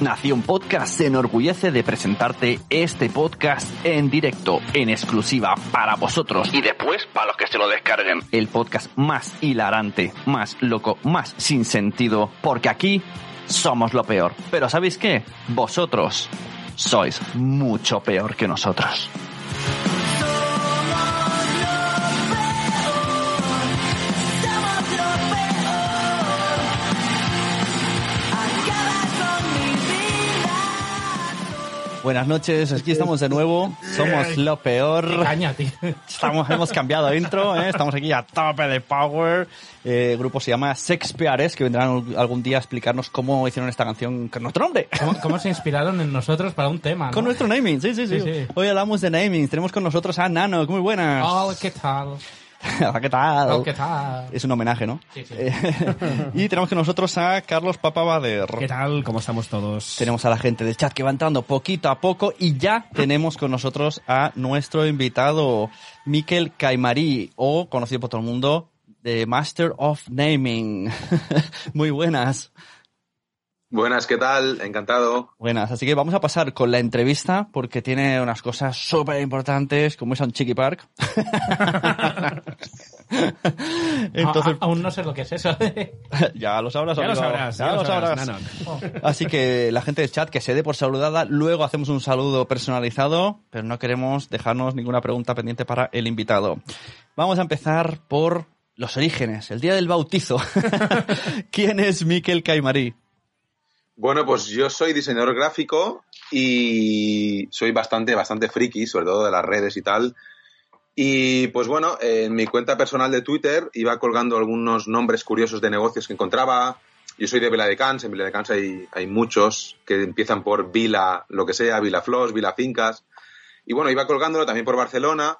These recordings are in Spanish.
Nación Podcast se enorgullece de presentarte este podcast en directo, en exclusiva para vosotros y después para los que se lo descarguen. El podcast más hilarante, más loco, más sin sentido, porque aquí somos lo peor. Pero ¿sabéis qué? Vosotros sois mucho peor que nosotros. Buenas noches, aquí estamos de nuevo. Somos lo peor. Caña, tío. Estamos, hemos cambiado intro, ¿eh? estamos aquí a tope de power. Eh, el grupo se llama Sex Peares, que vendrán algún día a explicarnos cómo hicieron esta canción con nuestro nombre. ¿Cómo, cómo se inspiraron en nosotros para un tema? ¿no? Con nuestro naming, sí, sí, sí, Sí, sí. Hoy hablamos de naming. Tenemos con nosotros a Nano, muy buenas. Oh, ¿qué tal? ¿Qué tal? ¿qué tal? Es un homenaje, ¿no? Sí, sí. Y tenemos con nosotros a Carlos Papabader. ¿Qué tal? ¿Cómo estamos todos? Tenemos a la gente del chat que va entrando poquito a poco y ya tenemos con nosotros a nuestro invitado, Miquel Caimarí, o conocido por todo el mundo, de Master of Naming. Muy buenas. Buenas, ¿qué tal? Encantado. Buenas, así que vamos a pasar con la entrevista porque tiene unas cosas súper importantes como es un Chiqui Park. Entonces, A- a- aún no sé lo que es eso. ya lo sabrás, Ya lo sabrás, ya ya lo sabrás. Nano. Así que la gente del chat que se dé por saludada, luego hacemos un saludo personalizado, pero no queremos dejarnos ninguna pregunta pendiente para el invitado. Vamos a empezar por los orígenes, el día del bautizo. ¿Quién es Miquel Caimarí? Bueno, pues yo soy diseñador gráfico y soy bastante, bastante friki, sobre todo de las redes y tal. Y pues bueno, en mi cuenta personal de Twitter iba colgando algunos nombres curiosos de negocios que encontraba. Yo soy de Viladecans, en Viladecans hay, hay muchos que empiezan por Vila, lo que sea, Vila Flos, Vila Fincas. Y bueno, iba colgándolo también por Barcelona.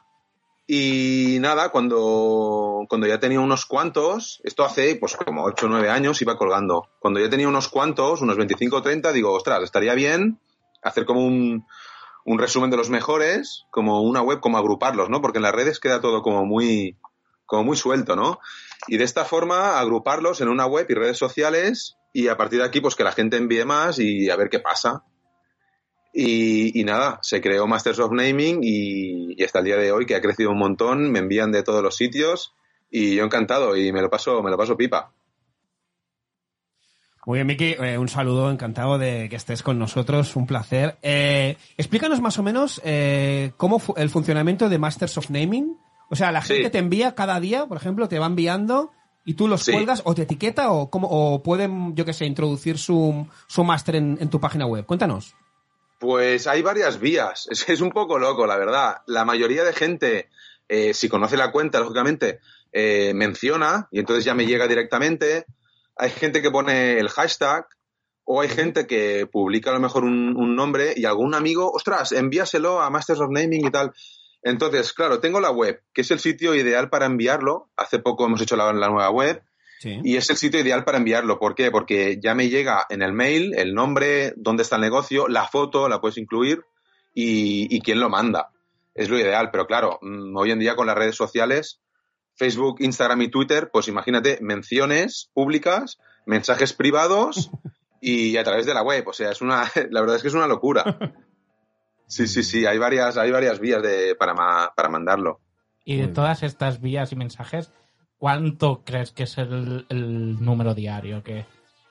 Y nada, cuando, cuando ya tenía unos cuantos, esto hace pues como 8 o 9 años, iba colgando. Cuando ya tenía unos cuantos, unos 25 o 30, digo, ostras, estaría bien hacer como un, un resumen de los mejores, como una web, como agruparlos, ¿no? Porque en las redes queda todo como muy, como muy suelto, ¿no? Y de esta forma agruparlos en una web y redes sociales y a partir de aquí pues que la gente envíe más y a ver qué pasa. Y, y nada, se creó Masters of Naming y, y hasta el día de hoy que ha crecido un montón, me envían de todos los sitios y yo encantado y me lo paso, me lo paso pipa. Muy bien, Miki, eh, un saludo, encantado de que estés con nosotros, un placer. Eh, explícanos más o menos eh, cómo fu- el funcionamiento de Masters of Naming. O sea, la Sí. gente te envía cada día, por ejemplo, te va enviando y tú los Sí. cuelgas o te etiqueta o, cómo, o pueden, yo que sé, introducir su, su máster en, en tu página web. Cuéntanos. Pues hay varias vías. Es, es un poco loco, la verdad. La mayoría de gente, eh, si conoce la cuenta, lógicamente, eh, menciona y entonces ya me llega directamente. Hay gente que pone el hashtag o hay gente que publica a lo mejor un, un nombre y algún amigo, ostras, envíaselo a Masters of Naming y tal. Entonces, claro, tengo la web, que es el sitio ideal para enviarlo. Hace poco hemos hecho la, la nueva web Sí. y es el sitio ideal para enviarlo. ¿Por qué? Porque ya me llega en el mail el nombre, dónde está el negocio, la foto, la puedes incluir y, y quién lo manda. Es lo ideal, pero claro, mm, hoy en día con las redes sociales, Facebook, Instagram y Twitter, pues imagínate menciones públicas, mensajes privados y a través de la web. O sea, es una, la verdad es que es una locura. Sí, sí, sí, hay varias, hay varias vías de, para, ma- para mandarlo. Y de todas estas vías y mensajes, ¿cuánto crees que es el, el número diario que,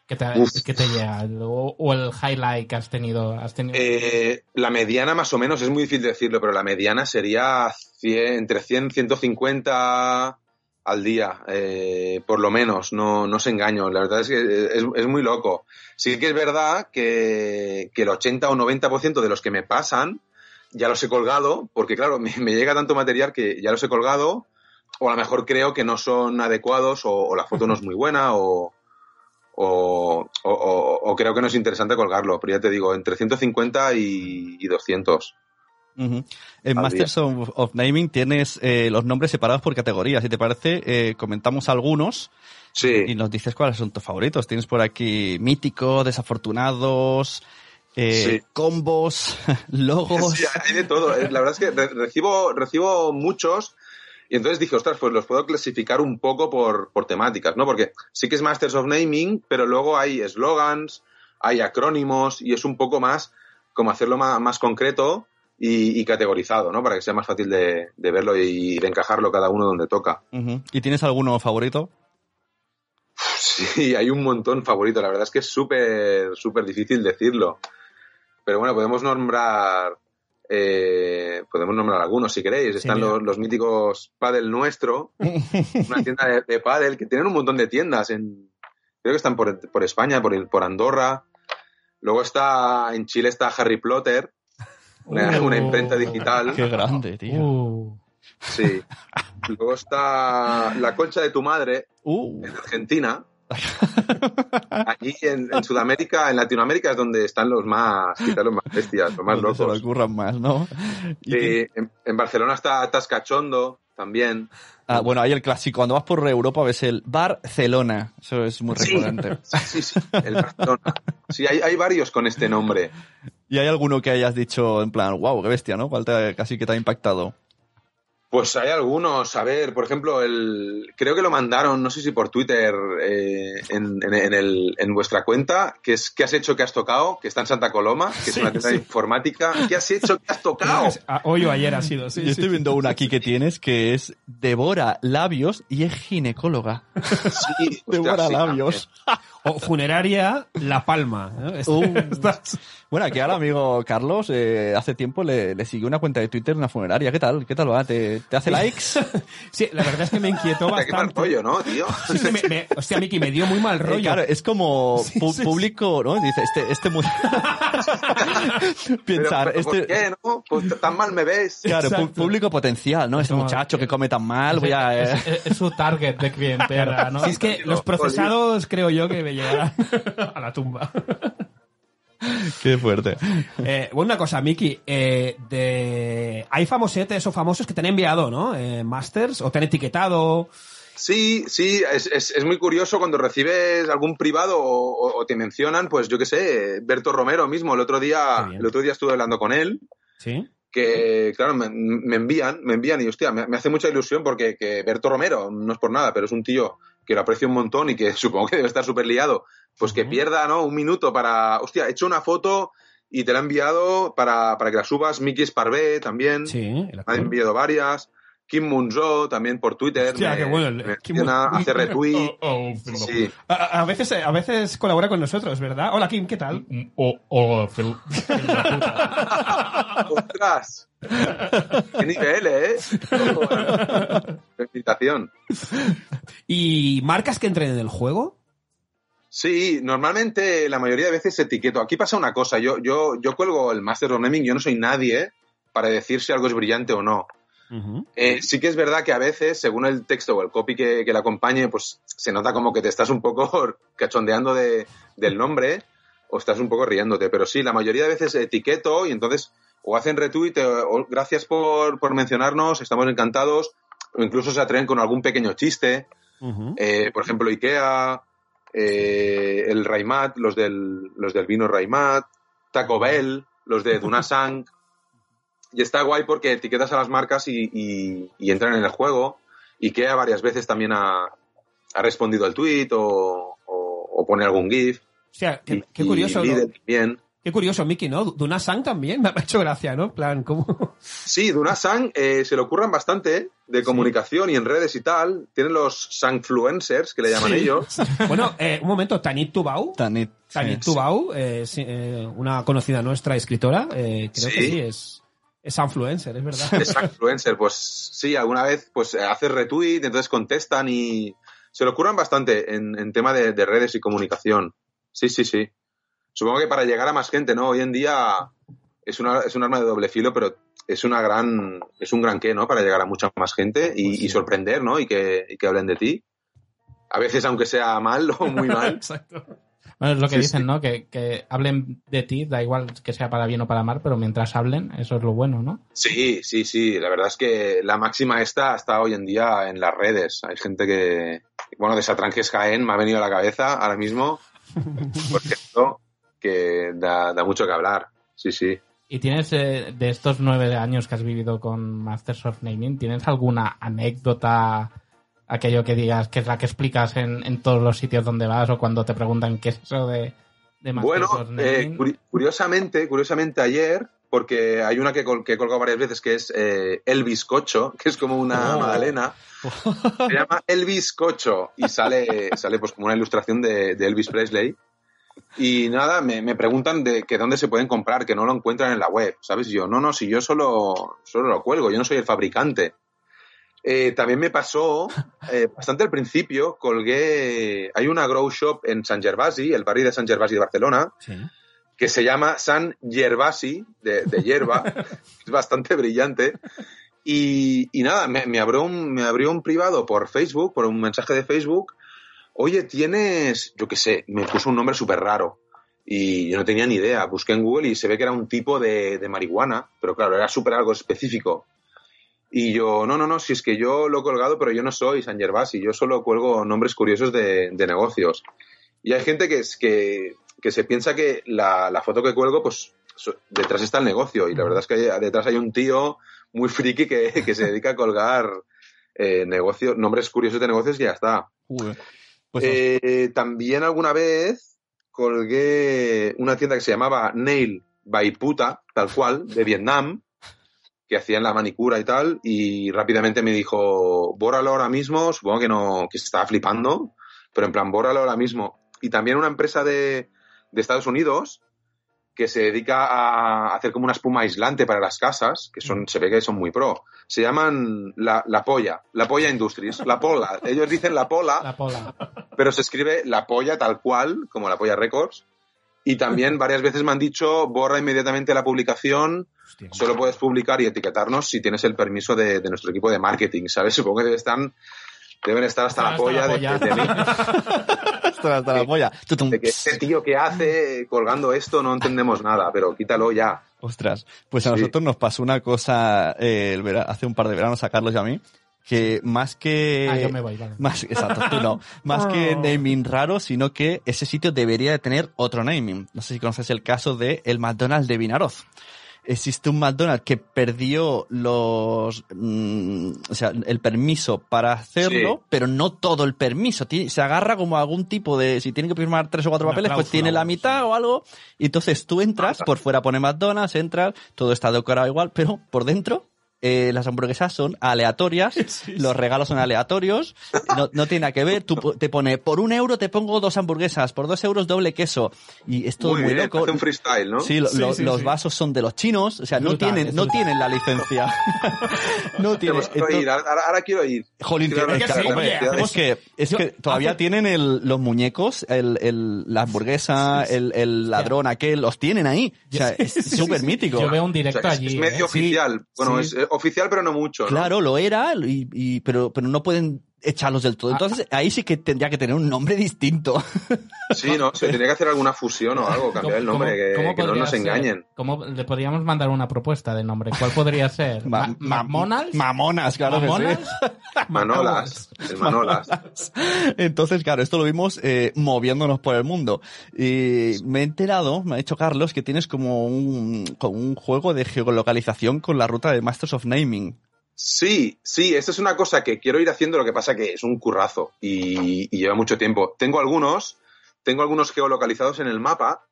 que, te, Uf. que te llega? O, o el highlight que has tenido. Has tenido... Eh, la mediana más o menos, es muy difícil decirlo, pero la mediana sería 100, entre 100 150 al día, eh, por lo menos, no, no se engaño. La verdad es que es, es muy loco. Sí que es verdad que, que el 80 o 90% de los que me pasan ya los he colgado, porque claro, me, me llega tanto material que ya los he colgado, o a lo mejor creo que no son adecuados, o, o la foto no es muy buena, o, o, creo que no es interesante colgarlo, pero ya te digo, entre 150 y, y 200. Ujú. En Masters of, of Naming tienes eh, los nombres separados por categorías. Si te parece, eh, comentamos algunos Sí, y nos dices cuáles son tus favoritos. Tienes por aquí mítico, desafortunados, eh, Sí. combos, logos. Sí, hay de todo. Eh, La verdad es que re- recibo, recibo muchos y entonces dije, ostras, pues los puedo clasificar un poco por, por temáticas, ¿no? Porque sí que es Masters of Naming, pero luego hay eslogans, hay acrónimos y es un poco más como hacerlo más, más concreto y, y categorizado, ¿no? Para que sea más fácil de, de verlo y de encajarlo cada uno donde toca. ¿Y tienes alguno favorito? Sí, hay un montón favorito. La verdad es que es súper, súper difícil decirlo. Pero bueno, podemos nombrar. Eh, podemos nombrar algunos si queréis. Están los, los míticos Paddle Nuestro, una tienda de, de Paddle que tienen un montón de tiendas. En, creo que están por, por España, por, por Andorra. Luego está en Chile está Harry Potter, una, Uh. una imprenta digital. Qué grande, tío. Uh, Sí. Luego está La Concha de tu Madre Uh. en Argentina. Allí en, en Sudamérica, en Latinoamérica es donde están los más, quizás los más bestias, los más se locos. ocurran más, ¿no? Sí, en, en Barcelona está Tascachondo también. Ah, bueno, hay el clásico. Cuando vas por Europa ves el Barcelona. Eso es muy Sí. recurrente. Sí, sí, el Barcelona. Sí, hay, hay varios con este nombre. ¿Y hay alguno que hayas dicho en plan, wow, qué bestia, ¿no? ¿Cuál te- casi que te ha impactado? Pues hay algunos, a ver, por ejemplo, el, creo que lo mandaron, no sé si por Twitter, eh, en, en, en el, en vuestra cuenta, que es ¿qué has hecho que has tocado? Que está en Santa Coloma, que es una tienda informática. ¿Qué has hecho que has tocado? Ah, Hoy o ayer ha sido, sí. Yo sí. estoy viendo una aquí que tienes que es devora labios y es ginecóloga. Sí, hostia, devora sí, labios. O funeraria La Palma. ¿no? Este- Uh. Bueno, aquí al amigo Carlos eh, hace tiempo le, le siguió una cuenta de Twitter una funeraria. ¿Qué tal? ¿Qué tal va? ¿Te, te hace likes? Sí, la verdad es que me inquietó Hostia, qué mal bastante. rollo, ¿no, tío? Sí, sí, me, me- hostia, Miki, me dio muy mal Eh, rollo. claro, es como Sí, pu- sí, sí. público, ¿no? Dice, este, este Pensar, Pero, pero, este, ¿Por qué, no? Pues tan mal me ves. claro, público potencial, ¿no? Este No, muchacho que come tan mal, voy a... eh, es, es su target de clientela, ¿no? Es que los procesados creo yo que a la tumba. Qué fuerte. Eh, bueno, una cosa, Miki, eh, de... hay famosetes o famosos que te han enviado, ¿no? Eh, masters o te han etiquetado. Sí, sí, es, es, es muy curioso cuando recibes algún privado o, o- o te mencionan, pues yo qué sé, Berto Romero mismo, el otro día, el otro día estuve hablando con él, Sí. que claro, me, me envían, me envían y hostia, me, me hace mucha ilusión porque que Berto Romero, no es por nada, pero es un tío que lo aprecio un montón y que supongo que debe estar súper liado, pues que pierda, ¿no? Un minuto para, hostia, he hecho una foto y te la he enviado para, para que la subas, Miki Esparvé también. Sí, el han enviado varias. Kim Munzo también por Twitter. Hostia, me, qué bueno me Kim menciona, hace retweet. Oh, Sí. A, a veces, a veces colabora con nosotros, ¿verdad? Hola, Kim, ¿qué tal? O, o, Phil- Phil. ¡Ostras! ¡Qué nivel, eh! Felicitación. ¿Y marcas que entren en el juego? Sí, normalmente la mayoría de veces etiqueto. Aquí pasa una cosa, yo, yo, yo cuelgo el Master of Naming, yo no soy nadie para decir si algo es brillante o no. Eh, sí que es verdad que a veces, según el texto o el copy que, que le acompañe, pues se nota como que te estás un poco cachondeando de, del nombre o estás un poco riéndote. Pero sí, la mayoría de veces etiqueto y entonces o hacen retweet o, o gracias por, por mencionarnos, estamos encantados, o incluso se atreven con algún pequeño chiste. Eh, por ejemplo, IKEA, eh, el Raimat, los del, los del vino Raimat, Taco Bell, los de Dunasang. Y está guay porque etiquetas a las marcas y, y- y entran en el juego. IKEA varias veces también ha, ha respondido al tweet o, o- o pone algún GIF. O sea, qué, Y- qué y curioso. ¿no? Lidl también. Qué curioso, Miki, ¿no? Duna Sang también me ha hecho gracia, ¿no? Plan, ¿cómo? Sí, Dunasang eh, se le ocurran bastante ¿eh? de comunicación y en redes y tal. Tienen los Sangfluencers, que le llaman Sí. ellos. Bueno, eh, un momento, Tanit Tubau. Tanit. Tanit sí. Tubau, eh, sí, eh, una conocida nuestra escritora, eh, creo que Sí. sí, es, es influencer, es verdad. Es influencer, pues sí, alguna vez pues haces retweet, entonces contestan y se lo curan bastante en, en tema de, de redes y comunicación. Sí, sí, sí. Supongo que para llegar a más gente, ¿no? Hoy en día es, una, es un arma de doble filo, pero es una gran, es un gran qué, ¿no? Para llegar a mucha más gente y, Pues sí. y sorprender, ¿no? Y que, y que hablen de ti. A veces, aunque sea mal o muy mal. Exacto. Bueno, es lo que Sí, dicen, sí. ¿no? Que, que hablen de ti, da igual que sea para bien o para mal, pero mientras hablen, eso es lo bueno, ¿no? Sí, sí, sí. La verdad es que la máxima está hoy en día en las redes. Hay gente que, bueno, de Satranjes Jaén me ha venido a la cabeza ahora mismo, por ejemplo, que da, da mucho que hablar. Sí, sí. Y tienes, eh, de estos nueve años que has vivido con Masters of Naming, ¿tienes alguna anécdota, aquello que digas, que es la que explicas en, en todos los sitios donde vas o cuando te preguntan qué es eso de, de Bueno, eh, curiosamente, curiosamente ayer, porque hay una que, col- que he colgado varias veces que es eh, el bizcocho, que es como una Oh. magdalena. Se llama El bizcocho y sale, sale pues como una ilustración de, de Elvis Presley. Y nada, me, me preguntan de que dónde se pueden comprar, que no lo encuentran en la web, ¿sabes? Y yo, no, no, si yo solo, solo lo cuelgo, yo no soy el fabricante. Eh, también me pasó, eh, bastante al principio, colgué, hay una grow shop en San Gervasi, el barrio de San Gervasi de Barcelona, Sí. que se llama San Gervasi, de, de hierba, es bastante brillante. Y, y nada, me, me abrió un, me abrió un privado por Facebook, por un mensaje de Facebook. Oye, tienes, yo qué sé, me puso un nombre súper raro. Y yo no tenía ni idea. Busqué en Google y se ve que era un tipo de, de marihuana, pero claro, era súper algo específico. Y yo, no, no, no, si es que yo lo he colgado, pero yo no soy San Gervasi, yo solo cuelgo nombres curiosos de, de negocios. Y hay gente que, es, que, que se piensa que la, la foto que cuelgo, pues detrás está el negocio. Y la verdad es que hay- detrás hay un tío muy friki que, que se dedica a colgar eh, negocios, nombres curiosos de negocios y ya está. Joder. Pues Eh, también alguna vez colgué una tienda que se llamaba Nail by Puta, tal cual, de Vietnam, que hacían la manicura y tal, y rápidamente me dijo, bórralo ahora mismo, supongo que no, que se estaba flipando, pero en plan, bórralo ahora mismo. Y también una empresa de, de Estados Unidos que se dedica a hacer como una espuma aislante para las casas, que son, se ve que son muy pro. Se llaman la, la Polla, la Polla Industries, la Pola. Ellos dicen la Pola, La pola. pero se escribe la polla tal cual, como la polla records. Y también varias veces me han dicho, borra inmediatamente la publicación, Hostia, solo puedes publicar y etiquetarnos si tienes el permiso de, de nuestro equipo de marketing, ¿sabes? Supongo que deben estar, deben estar hasta, la Hasta polla, la de- polla. De, de mí, hasta, hasta la polla. De que este tío que hace colgando esto no entendemos nada, pero quítalo ya. Ostras, pues a Sí. nosotros nos pasó una cosa eh, el vera- hace un par de veranos a Carlos y a mí, que más que... Ah, yo me voy, vale. Más, exacto, tú no. Más que naming raro, sino que ese sitio debería de tener otro naming. No sé si conoces el caso de el McDonald's de Vinaroz. Existe un McDonald's que perdió los, mm, o sea, el permiso para hacerlo, Sí. pero no todo el permiso. Se agarra como algún tipo de, si tiene que firmar tres o cuatro Una papeles, pues tiene la mitad sí. o algo. Y entonces tú entras, por fuera pone McDonald's, entras, todo está decorado igual, pero por dentro eh, las hamburguesas son aleatorias, los regalos son aleatorios, no, no tiene nada que ver. Tú po- te pone, por un euro te pongo dos hamburguesas, por dos euros doble queso. Y es todo muy, muy bien, loco. un freestyle, ¿no? Sí, lo- Sí, lo- sí, los sí. vasos son de los chinos, o sea, no tienen, no brutal. tienen la licencia. no tienen. Quiero ir, ahora, ahora quiero ir. Jolín, Quiero es que, hombre, es que, es Yo- que todavía hace- tienen el, los muñecos, el, el, la hamburguesa, el, el ladrón aquel, los tienen ahí. O sea, es súper mítico. Yo veo un O directo sea, allí. es ¿eh? medio oficial. Bueno, es oficial, pero no mucho. Claro, lo era, y, y- pero, pero no pueden echarlos del todo. Ah, Entonces, ahí sí que tendría que tener un nombre distinto. Sí, no, se tendría que hacer alguna fusión o algo, cambiar el nombre, que, que no nos ser? engañen. ¿Cómo le podríamos mandar una propuesta de nombre? ¿Cuál podría ser? Ma- Ma- ma- ¿McDonald's? Mamonas, claro que sí. ¿Mamonas? Manolas, el Manolas. Entonces, claro, esto lo vimos eh, moviéndonos por el mundo. Y me he enterado, me ha dicho Carlos, que tienes como un, como un juego de geolocalización con la ruta de Masters of Naming. Sí, sí, esta es una cosa que quiero ir haciendo, lo que pasa que es un currazo y, lleva mucho tiempo. Tengo algunos, tengo algunos geolocalizados en el mapa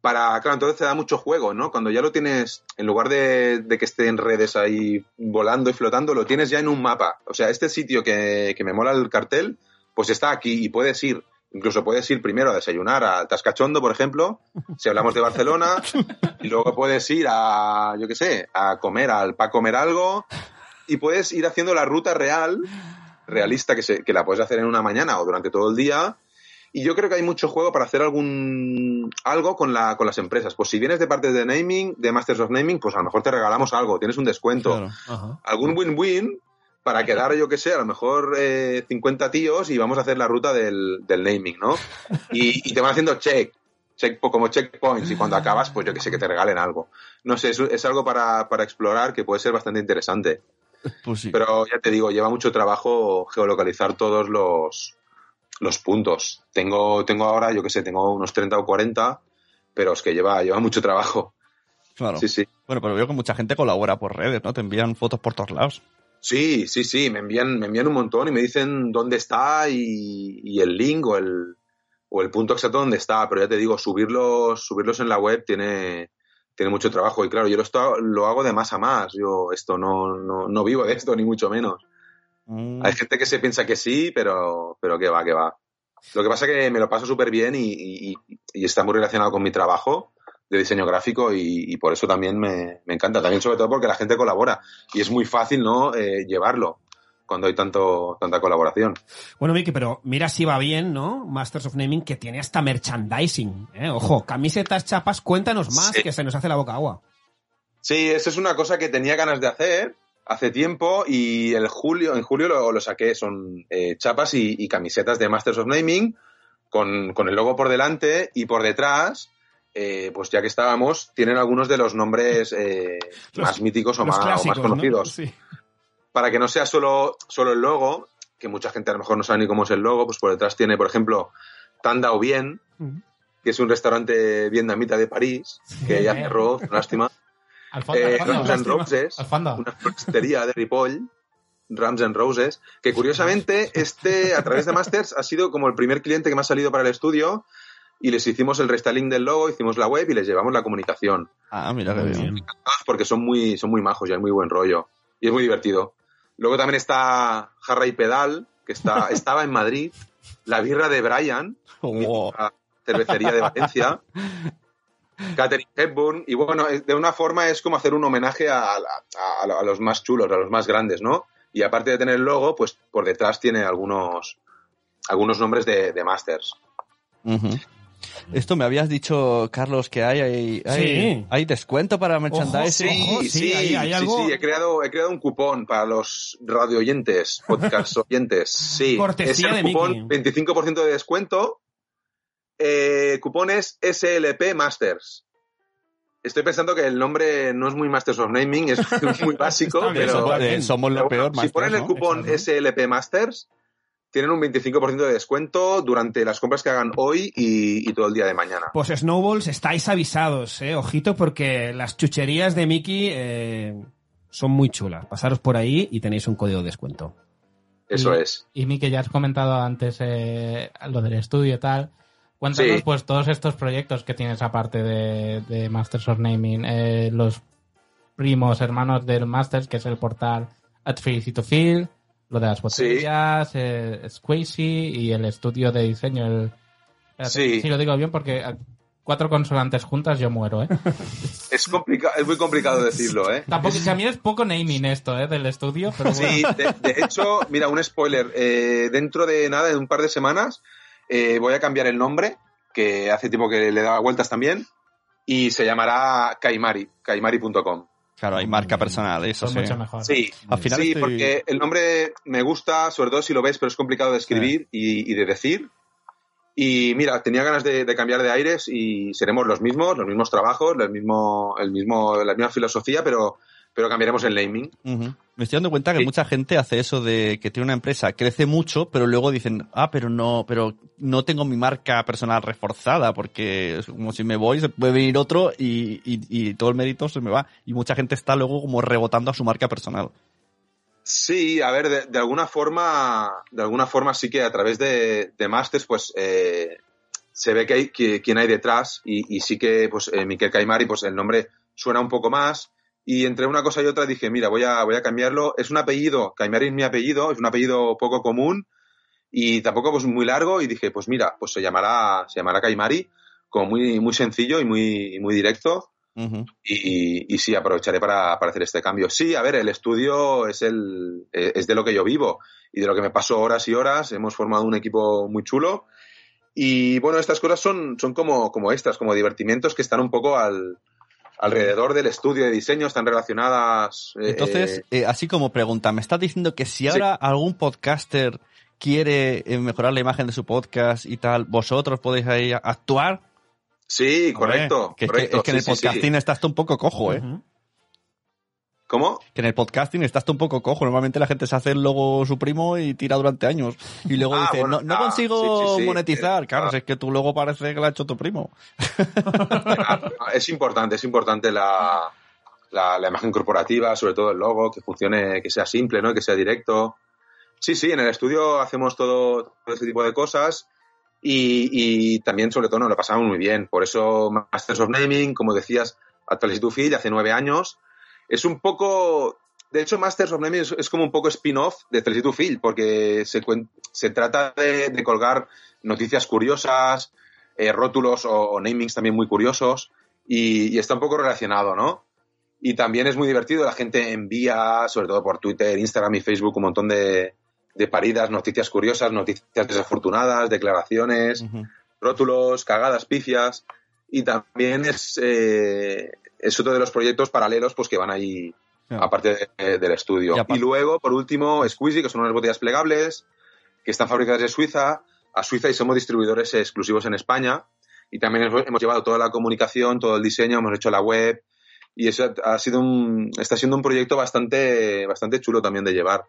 para, claro, entonces te da mucho juego, ¿no? Cuando ya lo tienes, en lugar de, que esté en redes ahí volando y flotando, lo tienes ya en un mapa. O sea, este sitio que, que me mola el cartel, pues está aquí y puedes ir. Incluso puedes ir primero a desayunar al Tascachondo, por ejemplo, si hablamos de Barcelona, y luego puedes ir a, yo qué sé, a comer, al para comer algo, y puedes ir haciendo la ruta real, realista, que, se, que la puedes hacer en una mañana o durante todo el día. Y yo creo que hay mucho juego para hacer algún algo con, la, con las empresas. Pues si vienes de parte de naming, de Masters of Naming, pues a lo mejor te regalamos algo, tienes un descuento. Claro. Algún win-win, para quedar, yo que sé, a lo mejor eh, 50 tíos y vamos a hacer la ruta del, del naming, ¿no? Y, y te van haciendo check, check como checkpoints y cuando acabas, pues yo que sé, que te regalen algo. No sé, es, es algo para, para explorar que puede ser bastante interesante. Pues sí. Pero ya te digo, lleva mucho trabajo geolocalizar todos los, los puntos. Tengo, tengo ahora, yo que sé, tengo unos 30 o 40, pero es que lleva, lleva mucho trabajo. Claro. Sí, sí. Bueno, pero veo que mucha gente colabora por redes, ¿no? Te envían fotos por todos lados. Sí, sí, sí, me envían, me envían un montón y me dicen dónde está y, y el link o el, o el punto exacto donde está, pero ya te digo, subirlos, subirlos en la web tiene, tiene mucho trabajo y claro, yo lo, lo hago de más a más, yo esto no, no, no vivo de esto ni mucho menos. Mm. Hay gente que se piensa que sí, pero, pero que va, que va. Lo que pasa es que me lo paso súper bien y, y- y está muy relacionado con mi trabajo de diseño gráfico y, y por eso también me, me encanta. También sobre todo porque la gente colabora y es muy fácil, ¿no? Eh, llevarlo cuando hay tanto, tanta colaboración. Bueno, Miki, pero mira si va bien, ¿no? Masters of Naming, que tiene hasta merchandising. ¿eh? Ojo, camisetas, chapas, cuéntanos más, Sí. que se nos hace la boca agua. Sí, eso es una cosa que tenía ganas de hacer hace tiempo y el julio, en julio lo, lo saqué. Son eh, chapas y, y camisetas de Masters of Naming con, con el logo por delante y por detrás. eh, pues ya que estábamos, tienen algunos de los nombres eh, Los- más míticos o más, o más clásicos, ¿no? conocidos. Sí. Para que no sea solo, solo el logo, que mucha gente a lo mejor no sabe ni cómo es el logo, pues por detrás tiene, por ejemplo, Tanda o Bien, que es un restaurante vietnamita de París, que ya cerró, lástima. Eh. Rams and Roses, una floristería de Ripoll, Rams and Roses, que curiosamente este, a través de Masters, ha sido como el primer cliente que me ha salido para el estudio y les hicimos el restyling del logo, hicimos la web y les llevamos la comunicación. Ah, mira qué bien. Porque son muy, son muy majos y hay muy buen rollo. Y es muy divertido. Luego también está Jarra y Pedal, que está, estaba en Madrid, la birra de Brian, Oh, la cervecería de Valencia, Catherine Hepburn, y bueno, de una forma es como hacer un homenaje a, a- los más chulos, a los más grandes, ¿no? Y aparte de tener el logo, pues por detrás tiene algunos, algunos nombres de, de masters. Esto me habías dicho, Carlos, que hay, hay, hay, Sí. hay descuento para merchandising. Ojo, sí, ahí hay algo- sí, he creado, he creado un cupón para los radio oyentes, podcast oyentes. Sí, Cortesía es de el cupón Miki. 25% de descuento. Eh, cupones SLP Masters. Estoy pensando que el nombre no es muy Masters of Naming, es muy básico, pero, somos, eh, somos lo pero peor, si ponen el cupón Exacto. SLP Masters, tienen un 25% de descuento durante las compras que hagan hoy y, y todo el día de mañana. Pues Snowballs, estáis avisados, eh. Ojito, porque las chucherías de Mickey eh, son muy chulas. Pasaros por ahí y tenéis un código de descuento. Eso Y- es. Y Miki, ya has comentado antes eh, lo del estudio y tal. Cuéntanos, Sí. pues, todos estos proyectos que tienes aparte de, de Masters of Naming. Eh, los primos hermanos del Masters, que es el portal At Felicity to Feel, lo de las botellas, eh, Squeezy y el estudio de diseño. El... Sí. sí, lo digo bien porque cuatro consonantes juntas yo muero, ¿eh? Es, complica es muy complicado decirlo, ¿eh? Tampoco, a mí es poco naming esto, ¿eh? Del estudio, pero bueno. Sí, de, de hecho, mira, un spoiler. eh, dentro de nada, en un par de semanas, eh, voy a cambiar el nombre, que hace tiempo que le daba vueltas también, y se llamará Kaimari, kaimari.com. Claro, hay marca personal, eso Son sí. mucho mejor. Sí, Al final sí estoy- porque el nombre me gusta, sobre todo si lo ves, pero es complicado de escribir y, y de decir. Y mira, tenía ganas de, de cambiar de aires y seremos los mismos, los mismos trabajos, el mismo, el mismo, la misma filosofía, pero, pero cambiaremos el naming. Me estoy dando cuenta que Sí. mucha gente hace eso de que tiene una empresa, crece mucho, pero luego dicen, ah, pero no, pero no tengo mi marca personal reforzada, porque es como si me voy, se puede venir otro y, y, y todo el mérito se me va. Y mucha gente está luego como rebotando a su marca personal. Sí, a ver, de, de alguna forma, de alguna forma sí que a través de, de Masters, pues eh, se ve que hay que, quién hay detrás y, y sí que, pues, eh, Miquel Caimari, pues el nombre suena un poco más. Y entre una cosa y otra dije, mira, voy a, voy a cambiarlo. Es un apellido, Caimari es mi apellido, es un apellido poco común y tampoco pues muy largo. Y dije, pues mira, pues se llamará, se llamará Caimari, como muy, muy sencillo y muy, muy directo. Ujú. Y, y sí, aprovecharé para, para hacer este cambio. Sí, a ver, el estudio es, el, eh, es de lo que yo vivo y de lo que me paso horas y horas. Hemos formado un equipo muy chulo. Y bueno, estas cosas son, son como, como estas, como divertimientos que están un poco al, alrededor del estudio de diseño, están relacionadas. eh, Entonces, eh, así como pregunta, ¿me estás diciendo que si Sí. ahora algún podcaster quiere eh, mejorar la imagen de su podcast y tal, vosotros podéis ahí actuar? sí, correcto. Hombre, que es que- correcto, es que en el sí, sí, sí. podcasting estás tú un poco cojo, ¿eh? ¿Cómo? Que en el podcasting estás tú un poco cojo. Normalmente la gente se hace el logo su primo y tira durante años. Y luego Ah, dice, bueno, no, no ah, consigo sí, sí, sí. monetizar. Claro, Ah. si es que tu logo parece que lo ha hecho tu primo. Es importante, es importante la, la, la imagen corporativa, sobre todo el logo, que funcione, que sea simple, ¿no? Que sea directo. Sí, sí, en el estudio hacemos todo, todo ese tipo de cosas y, y también, sobre todo, nos lo pasamos muy bien. Por eso, Masters of Naming, como decías, Actuality to Field, hace nueve años, es un poco. De hecho, Masters of Naming es, es como un poco spin-off de Actuality to Field, porque se, se trata de, de colgar noticias curiosas, eh, rótulos o, o namings también muy curiosos y, y está un poco relacionado, ¿no? Y también es muy divertido, la gente envía, sobre todo por Twitter, Instagram y Facebook, un montón de, de paridas, noticias curiosas, noticias desafortunadas, declaraciones, rótulos, cagadas, pifias. Y también es, eh, es otro de los proyectos paralelos pues que van ahí, Ya. aparte de- del estudio. Y luego, por último, Squeezy, que son unas botellas plegables, que están fabricadas en Suiza, a Suiza y somos distribuidores exclusivos en España. Y también hemos hemos llevado toda la comunicación, todo el diseño, hemos hecho la web. Y eso ha sido un, está siendo un proyecto bastante, bastante chulo también de llevar.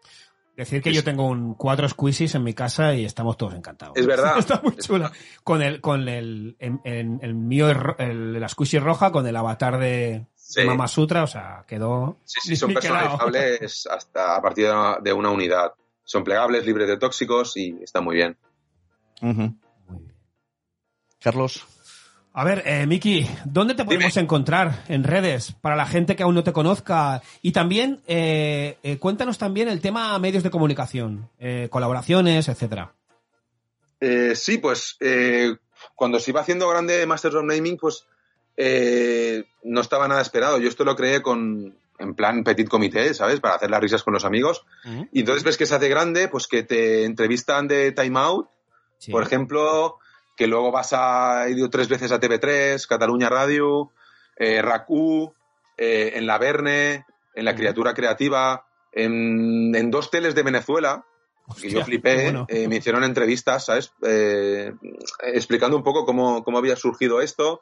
Decir que yo tengo un cuatro squeezies en mi casa y estamos todos encantados. Es verdad. Está muy chula. Con el, con el, en- en- el mío, el, la squeezy roja con el avatar de, Sí. de Mama Sutra, o sea, quedó. Sí, sí, son personalizables hasta a partir de una, de una unidad. Son plegables, libres de tóxicos y está muy bien. Ujú. Carlos. A ver, eh, Miki, ¿dónde te podemos encontrar en redes para la gente que aún no te conozca? Y también, eh, eh, cuéntanos también el tema medios de comunicación, eh, colaboraciones, etcétera. Eh, sí, pues cuando se iba haciendo grande Masters of Naming, pues no estaba nada esperado. Yo esto lo creé con en plan petit comité, ¿sabes? Para hacer las risas con los amigos. Y entonces ves que se hace grande, pues que te entrevistan de Time Out, Sí. por ejemplo, que luego vas a he ido tres veces a TV3, Cataluña Radio, eh, RACU, eh, en La Verne, en La Criatura Creativa, en, en dos teles de Venezuela, que yo flipé, bueno. eh, me hicieron entrevistas, ¿sabes? Eh, explicando un poco cómo, cómo había surgido esto.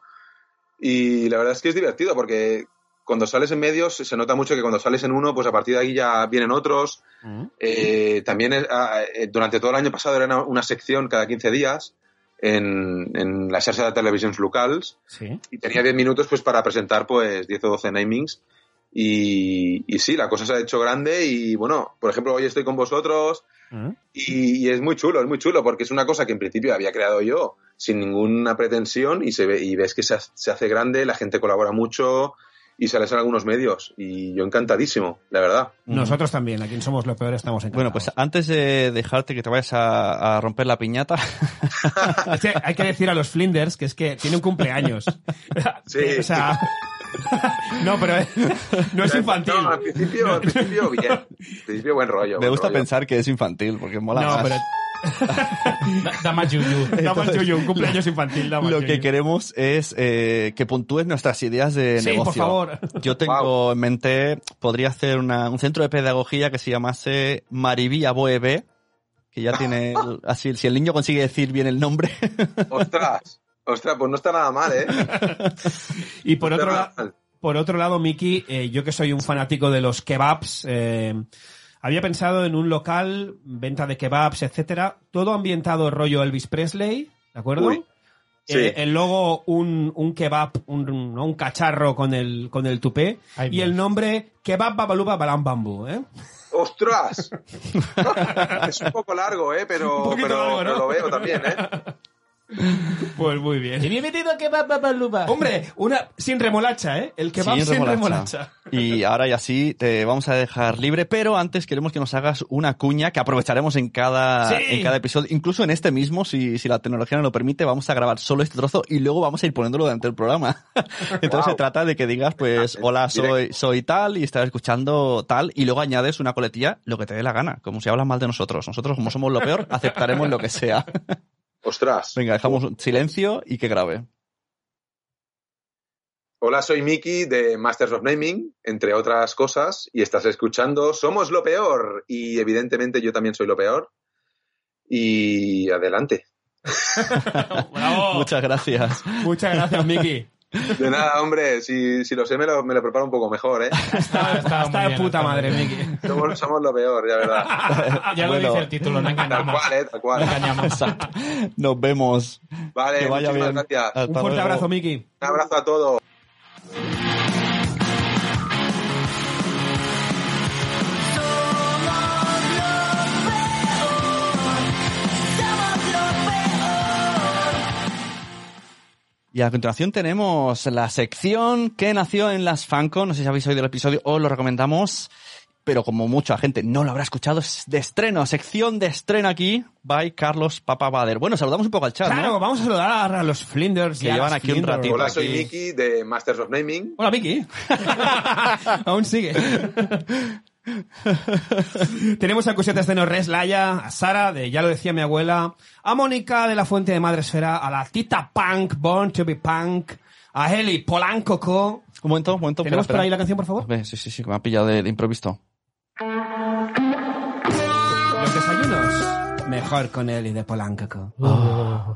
Y la verdad es que es divertido porque cuando sales en medios se nota mucho que cuando sales en uno, pues a partir de ahí ya vienen otros. También eh, ah, eh, durante todo el año pasado era una, una sección cada 15 días en, en la xarxa de televisions locals Sí. y tenía 10 minutos pues para presentar pues 10 o 12 namings y, y sí, la cosa se ha hecho grande y bueno, por ejemplo hoy estoy con vosotros y, y es muy chulo, es muy chulo porque es una cosa que en principio había creado yo sin ninguna pretensión y se ve y ves que se, se hace grande, la gente colabora mucho y sales en algunos medios y yo encantadísimo, la verdad. Nosotros también, aquí en Somos lo Peor estamos encantados. Bueno, pues antes de dejarte que te vayas a, a romper la piñata, Es que hay que decir a los Flinders que es que tiene un cumpleaños. Sí. o sea, no, pero eh, no es infantil. No, al principio, al principio bien. Al principio buen rollo. me buen gusta rollo. pensar que es infantil, porque mola No, más. pero Da, da más yuyu. da más yuyu, un cumpleaños infantil. da más Lo yuyu. que queremos es eh, que puntúes nuestras ideas de Sí, por favor. Yo tengo en mente, podría hacer una- un centro de pedagogía que se llamase Marivía Boebe, que ya tiene, el- así, si el niño consigue decir bien el nombre. Ostras, ostras, pues no está nada mal, ¿eh? Y por No otro, la- por otro lado, Miki, eh, yo que soy un fanático de los kebabs, eh, había pensado en un local, venta de kebabs, etcétera, todo ambientado rollo Elvis Presley, ¿de acuerdo? Uy, sí. Eh, el logo, un, un kebab, un, ¿no? un cacharro con el, con el tupé, Ay, y Dios. el nombre Kebab Babaluba Balam ¿eh? ¡Ostras! es un poco largo, ¿eh? Pero, Un pero, largo, ¿no? pero lo veo también, ¿eh? Pues muy bien. Y me he metido que va babaluba. Hombre, una sin remolacha, ¿eh? El kebab sin, remolacha. Y ahora y así te vamos a dejar libre, pero antes queremos que nos hagas una cuña que aprovecharemos en cada, Sí. en cada episodio, incluso en este mismo, si, si la tecnología nos lo permite, vamos a grabar solo este trozo y luego vamos a ir poniéndolo durante el programa. Entonces Wow. se trata de que digas, pues, hola, soy, soy tal y estás escuchando tal, y luego añades una coletilla, lo que te dé la gana, como si hablas mal de nosotros. Nosotros, como somos lo peor, aceptaremos lo que sea. Ostras. Venga, dejamos un silencio y que grabe. Hola, soy Miki de Masters of Naming, entre otras cosas, y estás escuchando Somos lo peor. Y evidentemente yo también soy lo peor. Y adelante. Bravo. Muchas gracias. Muchas gracias, Miki. De nada, hombre, si, si lo sé me lo, me lo preparo un poco mejor, ¿eh? Está, está Está de bien, puta está madre. Miki. Somos, somos lo peor, ya verdad. Ya lo Bueno. dice el título, no Tal engañamos. cual, ¿eh? Tal No cual. engañamos. Exacto. Nos vemos. Vale, que vaya muchísimas bien. gracias. Hasta Un fuerte luego. abrazo, Miki. Un abrazo a todos. Y a continuación tenemos la sección que nació en las Fancon. No sé si habéis oído el episodio, os lo recomendamos. Pero como mucha gente no lo habrá escuchado, es de estreno, sección de estreno aquí, by Carlos Papabader. Bueno, saludamos un poco al chat, Claro, ¿no? vamos a saludar a los Flinders. Que llevan aquí un ratito. Hola, soy. Miki de Masters of Naming. Hola, Miki. Aún sigue. Tenemos a Cosetas de Norres Laya, a Sara, de Ya lo decía mi abuela, a Mónica de la Fuente de Madresfera, a la Tita Punk, Born to be Punk, a Heli Polancoco. Un momento, un momento. ¿Tenemos espera, por ahí la canción, por favor? Ve, Sí, sí, sí, que me ha pillado de, de improviso. Los desayunos. Mejor con Eli de Polancoco.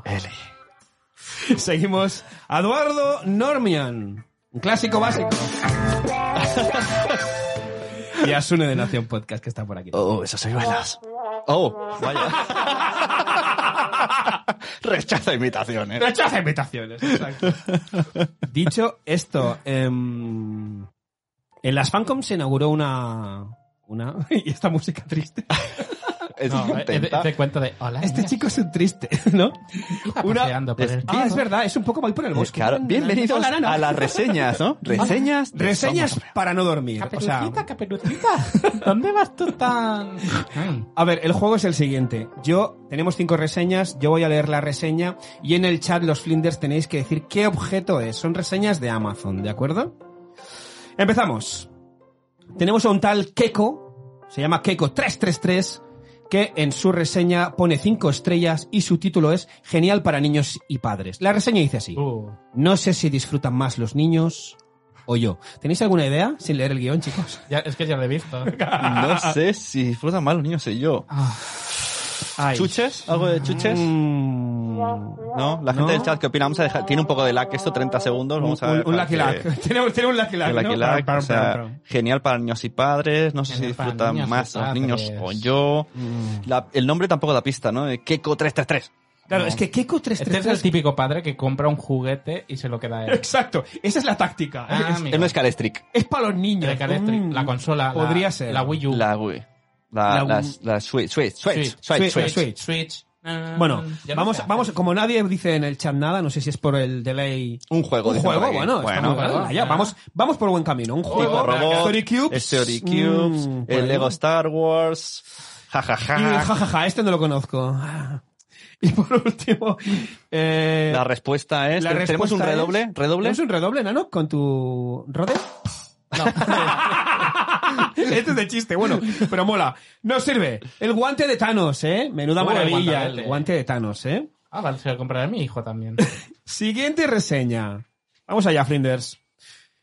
Eli. Seguimos Eduardo Normian, un clásico básico. y a Sune de Nación Podcast, que está por aquí. Oh, esas hoyuelas. Oh, vaya. Rechaza imitaciones. Rechaza invitaciones, exacto. Dicho esto, em, en las Fancom se inauguró una... una y esta música triste. Es No, eh, contenta. eh, te cuento de. Hola. Este chico es un triste, ¿no? Una- el- Ah, es verdad, es un poco mal por el Pues bosque. claro, bienvenidos Hola, a las reseñas, ¿no? Reseñas. de Reseñas para no dormir. O sea, Caperucita, caperucita. ¿Dónde vas tú tan.? Ay. A ver, el juego es el siguiente. Yo, tenemos cinco reseñas, yo voy a leer la reseña y en el chat los Flinders tenéis que decir qué objeto es. Son reseñas de Amazon, ¿de acuerdo? Empezamos. Tenemos a un tal Keko, se llama Keko333, que en su reseña pone cinco estrellas y su título es Genial para niños y padres. La reseña dice así. Uh, No sé si disfrutan más los niños o yo. ¿Tenéis alguna idea sin leer el guion, chicos? ya, es que ya lo he visto. No sé si disfrutan mal los niños, sé yo. Ay. ¿Chuches? ¿Algo de chuches? Mm, ¿No? La gente ¿No? del chat, ¿qué opina? Vamos a dejar, tiene un poco de lag esto, 30 segundos. Vamos a un, ver. un Lucky Luck. Tenemos, tenemos un Lucky Luck, Lucky ¿no? O sea, pam, pam. genial para niños y padres. No sé si disfrutan más los niños o yo. Mm. La- el nombre tampoco da pista, ¿no? De Keko 333. Claro, No. es que Keko Este es el 333... típico padre que compra un juguete y se lo queda a él. Exacto, esa es la táctica. Ah, es. Él no es Calestric. es para los niños. Mm, la consola. la- Podría ser. La Wii U. La Wii. La, La la, Switch, Switch, Switch, Switch, Switch, Switch, Switch. Switch. Ah, Bueno, vamos, vamos, como nadie dice en el chat nada, no sé si es por el delay. Un juego. Un juego, aquí. bueno, bueno, bien. Ya, vamos, vamos por buen camino. Un juego, Robot, Story Cubes, Story Cubes, mm, el ahí. Lego Star Wars, jajaja, Y jajaja, este no lo conozco. Y por último, eh, La respuesta es, la tenemos un respuesta redoble, es- redoble. ¿Tenemos un redoble, Nano? ¿Con tu rode? No. este es de chiste, bueno, pero mola. No sirve. El guante de Thanos, ¿eh? Menuda Uh, maravilla. El guante de Thanos, ¿eh? Ah, vale, se lo compraré a mi hijo también. Siguiente reseña. Vamos allá, Flinders.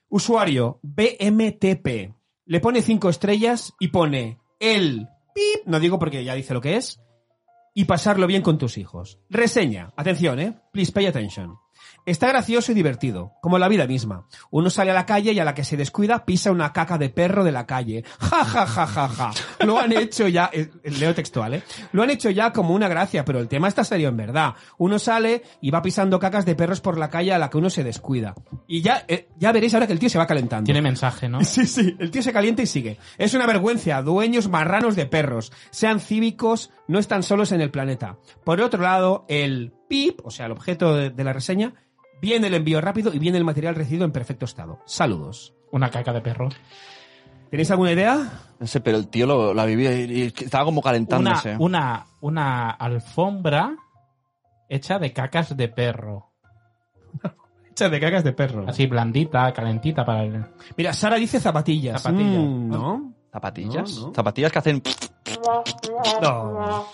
Usuario BMTP. Le pone cinco estrellas y pone el pip, no digo porque ya dice lo que es, y pasarlo bien con tus hijos. Reseña. Atención, eh. Please pay attention. Está gracioso y divertido, como la vida misma. Uno sale a la calle y a la que se descuida pisa una caca de perro de la calle. Ja, ja, ja, ja, ja. Lo han hecho ya, eh, leo textual, ¿eh? Lo han hecho ya como una gracia, pero el tema está serio en verdad. Uno sale y va pisando cacas de perros por la calle a la que uno se descuida. Y ya, eh, ya veréis ahora que el tío se va calentando. Tiene mensaje, ¿no? Sí, sí, el tío se calienta y sigue. Es una vergüenza, dueños marranos de perros. Sean cívicos, no están solos en el planeta. Por otro lado, el PIP, o sea, el objeto de, de la reseña, viene el envío rápido y viene el material recibido en perfecto estado. Saludos. Una caca de perro. ¿Tenéis alguna idea? No sé, pero el tío lo, la vivía y, y estaba como Una, calentándose. una, una alfombra hecha de cacas de perro. Hecha de cacas de perro. Así blandita, calentita para el... Mira, Sara dice zapatillas. Zapatillas. Mm, ¿No? ¿Zapatillas? No, no. Zapatillas que hacen... No.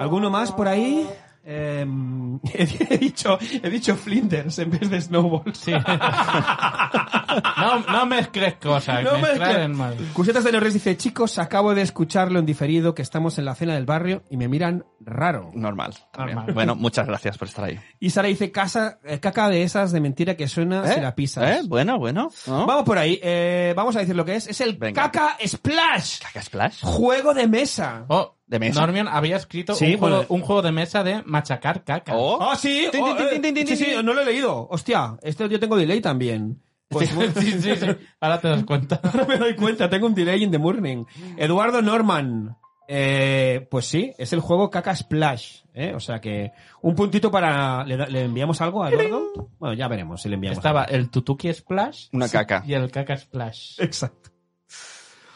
¿Alguno más por ahí? Eh, he, dicho, he dicho Flinders en vez de Snowballs. Sí. no, no mezcles cosas. No mezcles. mal. Cusetas de Norris dice, chicos, acabo de escucharlo en diferido que estamos en la cena del barrio y me miran raro. Normal. Normal. Bueno, muchas gracias por estar ahí. Y Sara dice, casa, eh, caca de esas de mentira que suena si la pisas. ¿Eh? Bueno, bueno. ¿no? Vamos por ahí, eh, vamos a decir lo que es. Es el Venga. Caca Splash, ¿Caca Splash? juego de mesa. Oh, ¿De mesa? Normion había escrito Sí, un, juego, bueno. un juego de mesa de machacar caca. Oh. ¡Ah, sí! Tin, Oh, tin, eh, tin, tin, tin, sí, sí, tin. no lo he leído. Hostia, esto yo tengo delay también. Pues Sí, sí, sí. Ahora te das cuenta. Ahora me doy cuenta, tengo un delay in the morning. Eduardo Norman. Eh, pues sí, es el juego Caca Splash. ¿eh? O sea que un puntito para... ¿Le, da- le enviamos algo a Eduardo? Bueno, ya veremos si le enviamos Estaba algo. el Tutuki Splash Una caca. y el Caca Splash. Exacto.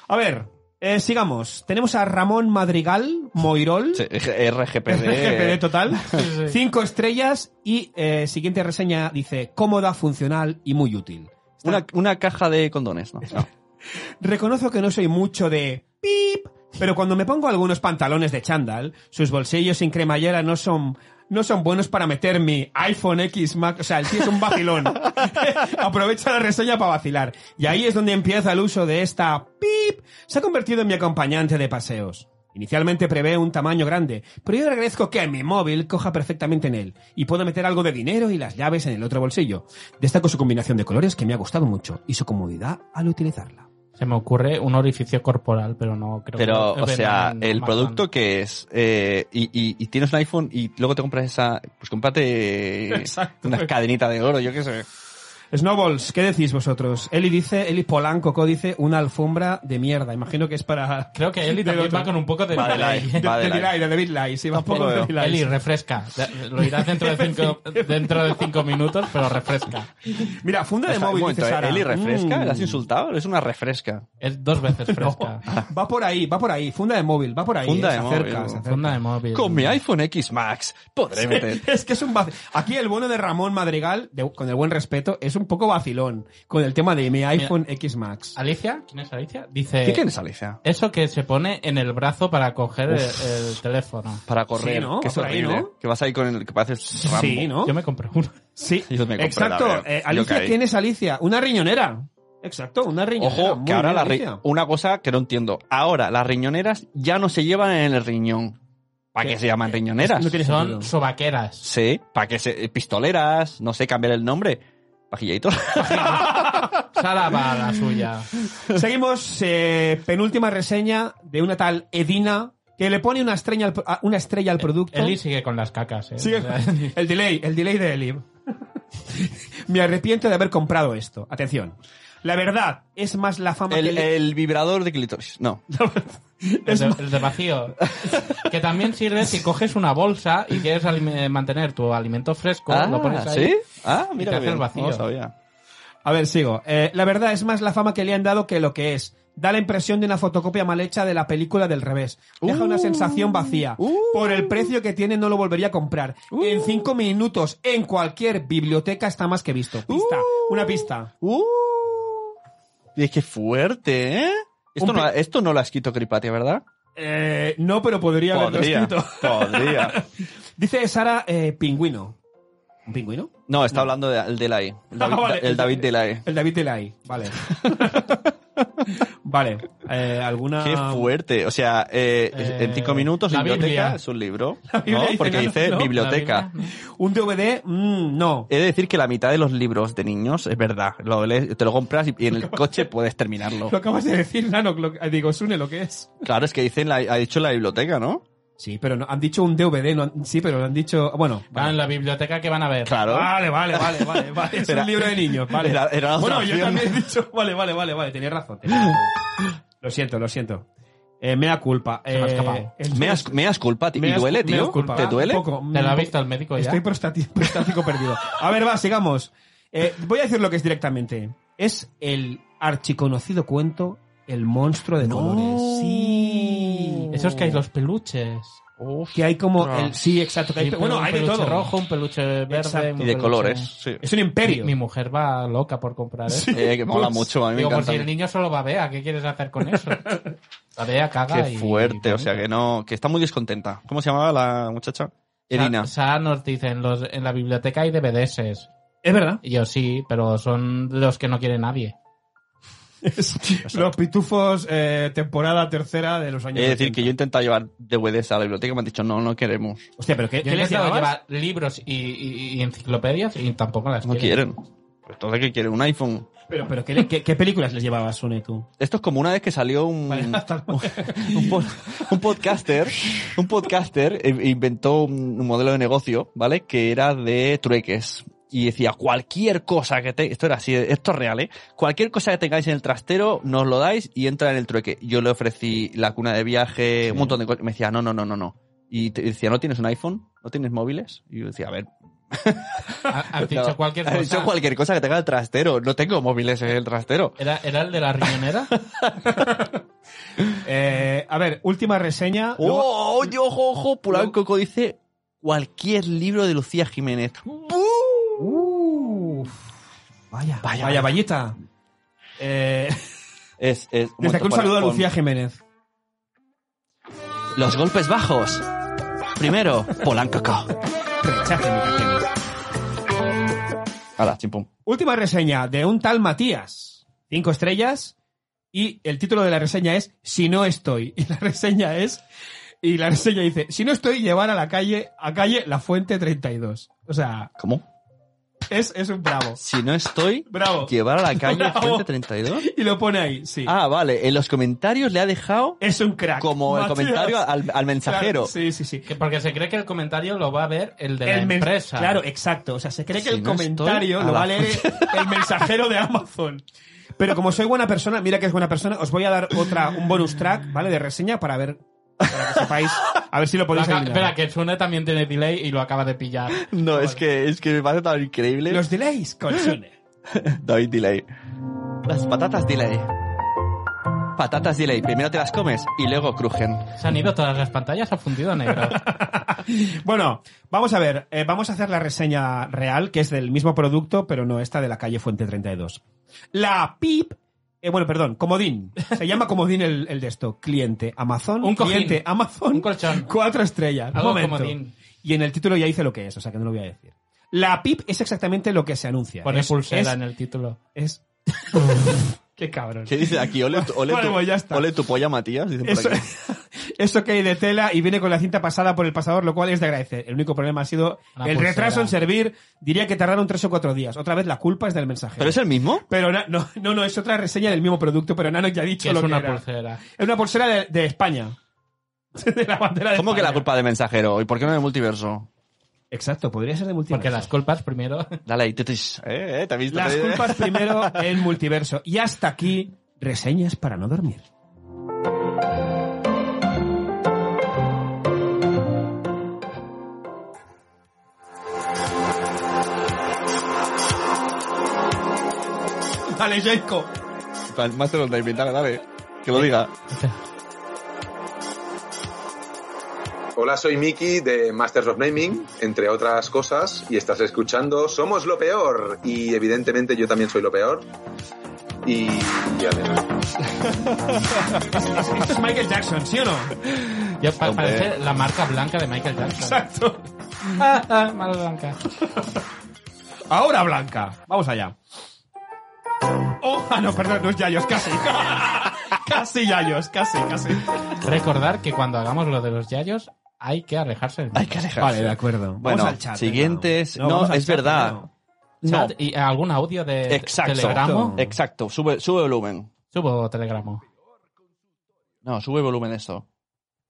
A ver, eh, sigamos. Tenemos a Ramón Madrigal, Moirol. Sí, RGPD. RGPD total. sí. Cinco estrellas y eh, siguiente reseña dice cómoda, funcional y muy útil. Está- Una, una caja de condones, ¿no? No. Reconozco que no soy mucho de pip, pero cuando me pongo algunos pantalones de chándal, sus bolsillos sin cremallera no son no son buenos para meter mi iPhone X Max, o sea, el tío es un vacilón. Aprovecha la reseña para vacilar. Y ahí es donde empieza el uso de esta pip. Se ha convertido en mi acompañante de paseos. Inicialmente prevé un tamaño grande, pero yo agradezco que mi móvil coja perfectamente en él y puedo meter algo de dinero y las llaves en el otro bolsillo. Destaco su combinación de colores que me ha gustado mucho y su comodidad al utilizarla. Se me ocurre un orificio corporal, pero no creo Pero, que o sea, el producto que es, eh, y, y- y tienes un iPhone y luego te compras esa, pues cómprate Exacto. una cadenita de oro, yo qué sé. Snowballs, ¿qué decís vosotros? Eli dice, Eli Polanco Co dice una alfombra de mierda. Imagino que es para... Creo que Eli también otro. va con un poco de Va de delay. De, Va de de David like. Lai, de David Lai, sí, va un poco de. Eli, refresca. Lo irás dentro de cinco, dentro de cinco minutos, pero refresca. Mira, funda de O sea, un móvil, momento, dice. Sara. ¿Eli refresca? Mm. ¿Le has insultado? Es una refresca. Es dos veces No, fresca. va por ahí, va por ahí. Funda de móvil, va por ahí. Funda eh, de se móvil, acerca, ¿no? se acerca. Funda de móvil. Con mi iPhone X Max podré meter. Es que es un Aquí el bueno de Ramón Madrigal, de- con el buen respeto, es un poco vacilón con el tema de mi iPhone X Max. Alicia, ¿quién es Alicia? Dice... ¿Qué tienes, Alicia? Eso que se pone en el brazo para coger el, el teléfono. Para correr, Sí, ¿no? que es horrible. ¿no? Que vas ahí con el que pareces Rambo. Sí, ¿no? Yo me compré uno. Sí, Yo me compré exacto. Eh, Alicia. ¿quién es Alicia? Una riñonera. Exacto, una riñonera. Ojo, Muy que ahora la ri- una cosa que no entiendo. Ahora las riñoneras ya no se llevan en el riñón. ¿Para qué, se llaman riñoneras? No Son sentido. sobaqueras. Sí, para que se pistoleras, no sé, cambiar el nombre. Pajillator. Sara va la suya. Seguimos, eh, penúltima reseña de una tal Edina que le pone una estrella al, una estrella al producto. Eli sigue con las cacas, ¿eh? Sigue- el delay, el delay de Eli. Me arrepiento de haber comprado esto. Atención. La verdad, es más la fama el, que el vibrador de clítoris. No. El es de, el de vacío. Que también sirve si coges una bolsa y quieres alime- mantener tu alimento fresco, Ah, lo pones ahí. ¿sí? Ah, y mira te qué hace el vacío. No sabía. A ver, sigo. Eh, la verdad es más la fama que le han dado que lo que es. Da la impresión de una fotocopia mal hecha de la película del revés. Deja una Uh. sensación vacía. Uh. Por el precio que tiene no lo volvería a comprar. En cinco minutos, en cualquier biblioteca está más que visto. Pista. Uh. Una pista. Uh. Y es que fuerte, ¿eh? Esto no, esto no lo ha escrito Cripatia, ¿verdad? Eh, no, pero podría haberlo escrito. Podría. Dice Sara, eh, pingüino. ¿Un pingüino? No, está hablando del Delay. El David, Ah, vale. el David Delay. El David Delay. Vale. vale. Eh, ¿Alguna...? Qué fuerte. O sea, eh, Eh, en cinco minutos, la biblioteca Biblia. es un libro. ¿no? dice Porque dice ¿no? biblioteca. ¿Un DVD? Mm, no. He de decir que la mitad de los libros de niños es verdad. Lo te lo compras y, y en el coche puedes terminarlo. Lo acabas de decir, Nano. lo- eh, digo, Sune, lo que es. Claro, es que dicen la, ha dicho la biblioteca, ¿no? Sí, pero no, han dicho un DVD. No, han- sí, pero lo han dicho... Bueno. Van en la biblioteca que van a ver. Claro. Vale, vale, vale, vale, vale. Es Era- un libro de niños, vale. era- era bueno, yo también he dicho... Vale, vale, vale, vale. Tenías razón. tenías razón. Lo siento, lo siento. Eh, mea culpa. Se me ha Eh, el- Me has, me has culpa, tío. ¿Y Meas- duele, tío? culpa. ¿Te duele? Poco, ¿Te lo ha visto el médico ya? Estoy prostati- prostático perdido. A ver, va, sigamos. Eh, voy a decir lo que es directamente. Es el archiconocido cuento El monstruo de colores. Sí. Esos que hay los peluches. Que hay como No. el... Sí, exacto. que hay- Sí, bueno, un hay de todo. rojo, un peluche verde. Exacto. Y de peluche- colores, sí. Es un imperio. mi mujer va loca por comprar eso. Eh, que mola mucho, a mí me Digo, por encanta. si el niño solo va a Bea, ¿qué quieres hacer con eso? La Bea caga Qué fuerte, y- o sea que no, que está muy descontenta. ¿Cómo se llamaba la muchacha? Sa nos dice, en, los, en la biblioteca hay DVDs. Es verdad. Y yo sí, pero son los que no quiere nadie. Los pitufos eh, temporada tercera de los años Es decir, 80. que yo he intentado llevar DVDs a la biblioteca y me han dicho, no, no queremos. Hostia, pero ¿qué, Yo ¿qué les llevar libros y, y- y enciclopedias y tampoco las No quieren. quieren. Pues entonces, ¿qué quieren? ¿Un iPhone? Pero, pero ¿qué, qué, qué películas les llevabas, Sune, tú? Esto es como una vez que salió un, Vale, un, un podcaster, un podcaster eh, inventó un, un modelo de negocio, ¿vale? Que era de trueques. Y decía, cualquier cosa que te... Esto era así, esto es real, ¿eh? Cualquier cosa que tengáis en el trastero, nos lo dais y entra en el trueque. Yo le ofrecí la cuna de viaje, un montón de cosas. Me decía, no, no, no, no, no. Y te decía, ¿no tienes un iPhone? ¿No tienes móviles? Y yo decía, a ver... Ha- Has dicho cualquier has cosa. dicho cualquier cosa que tenga el trastero. No tengo móviles en el trastero. ¿Era, ¿Era el de la riñonera? Eh, a ver, última reseña. ¡Oh, ojo, ojo! Pulancoco dice cualquier libro de Lucía Jiménez. Uf. Vaya, Vaya, vaya, vallita. Eh, Es, es, un desde aquí un saludo a pon- Lucía Jiménez. Los golpes bajos. Primero, Polancoco. Rechace mi pequeño. Hala, chimpum. Última reseña de un tal Matías. Cinco estrellas. Y el título de la reseña es Si no estoy. Y la reseña es. Y la reseña dice: Si no estoy, llevar a la calle, a calle La Fuente 32. O sea, ¿Cómo? Es, es un bravo. Si no estoy, Bravo. llevar a la calle Bravo. Fuente 32. Y lo pone ahí, sí. Ah, vale. En los comentarios le ha dejado Es un crack. como el comentario al, al mensajero. Claro, sí, sí, sí. Que porque se cree que el comentario lo va a ver el de la El empresa. Claro, exacto. O sea, se cree que el no comentario lo va a leer el mensajero de Amazon. Pero como soy buena persona, mira que es buena persona, os voy a dar otra, un bonus track, ¿vale? De reseña para ver, para que sepáis, a ver si lo podéis adivinar. espera, que Sune también tiene delay y lo acaba de pillar. No, es que, es que me parece tan increíble. Los delays con Sune. David Delay. Las patatas Delay. Patatas Delay. Primero te las comes y luego crujen. Se han ido todas las pantallas a fundido negro. Bueno, vamos a ver, eh, vamos a hacer la reseña real, que es del mismo producto, pero no esta de la calle Fuente 32. La PIP, eh, bueno, perdón, Comodín. Se llama Comodín el, el de esto. Cliente Amazon. Un cojín. cliente Amazon. Un colchón. Cuatro estrellas. Un momento. comodín. Y en el título ya dice lo que es, o sea que no lo voy a decir. La PIP es exactamente lo que se anuncia. Pone es, pulsera es- en el título. es- Qué cabrón. ¿Qué dice aquí? Ole, tu- ole, Vale, tu, pues ya está. ole tu polla, Matías. Dicen por Eso, aquí. eso que hay de tela y viene con la cinta pasada por el pasador, lo cual es de agradecer. El único problema ha sido el pulsera. retraso en servir. Diría que tardaron tres o cuatro días. Otra vez la culpa es del mensajero. ¿Pero es el mismo? Pero na- no, no, no, es otra reseña del mismo producto, pero Nano ya ha dicho Que lo es que una era. pulsera. Es una pulsera de, de España. de la bandera de ¿Cómo que la culpa de mensajero? ¿Y por qué no de multiverso? Exacto, podría ser de multiverso. Porque las culpas primero. Dale ahí, titis. Eh, eh, te has visto. Las Eh, culpas primero en multiverso. Y hasta aquí, reseñas para no dormir. Dale, Jacob. Master of Nightmare, dale, dale. Que lo diga. Hola, soy Miki de Masters of Naming, entre otras cosas, y estás escuchando Somos lo Peor. Y evidentemente yo también soy lo peor. Y ya verás. Esto es Michael Jackson, ¿sí o no? Ya pa- Hombre. parece la marca blanca de Michael Jackson. Exacto. Ah, ah, mala blanca. Ahora Blanca. Vamos allá. Oh, ah, no, perdón, no es Yayos, casi. casi Yayos, casi, casi. Recordar que cuando hagamos lo de los yayos hay que alejarse del Hay que alejarse. Vale, de acuerdo. Bueno, Vamos al chat. siguientes- venga. no, vamos al es chat, verdad. venga. No, chat y algún audio de exacto. telegramo. Exacto, sube, sube volumen. Subo telegramo. No, sube volumen esto.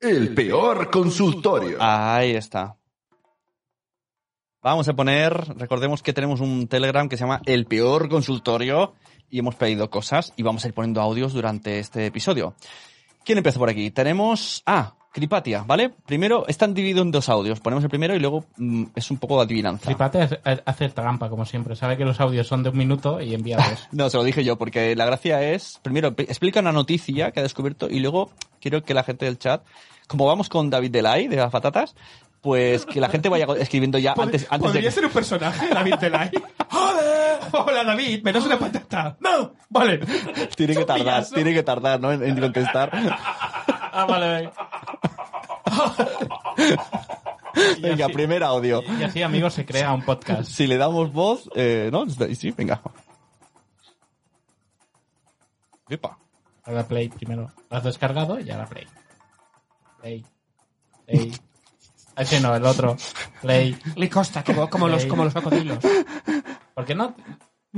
El peor consultorio. Ahí está. Vamos a poner, recordemos que tenemos un Telegram que se llama El Peor Consultorio y hemos pedido cosas y vamos a ir poniendo audios durante este episodio. ¿Quién empieza por aquí? Tenemos, ah, Cripatia, ¿vale? Primero, están divididos en dos audios. Ponemos el primero y luego mm, es un poco de adivinanza. Flipate es- es- hace trampa, como siempre. Sabe que los audios son de un minuto y envía dos. No, se lo dije yo, porque la gracia es, primero, pe- explica una noticia que ha descubierto y luego quiero que la gente del chat, como vamos con David Delay de las patatas, pues que la gente vaya escribiendo ya Pod- antes, antes de ¿Podría que... ser un personaje, David Delay? ¡Joder! Hola, David, ¿me das una patata? ¡No! Vale. Tiene que tardar, tiene que tardar, ¿no? En, en contestar. Ah, vale, vale. Venga, así- primer audio. Y así, amigos, se crea un podcast. Si le damos voz, eh, ¿no? Sí, venga. Epa. Ahora play primero. Lo has descargado y ahora play. Play. Play. Ese no, el otro. Play. Le costa, como, como, los, como los cocodrilos. ¿Por qué no?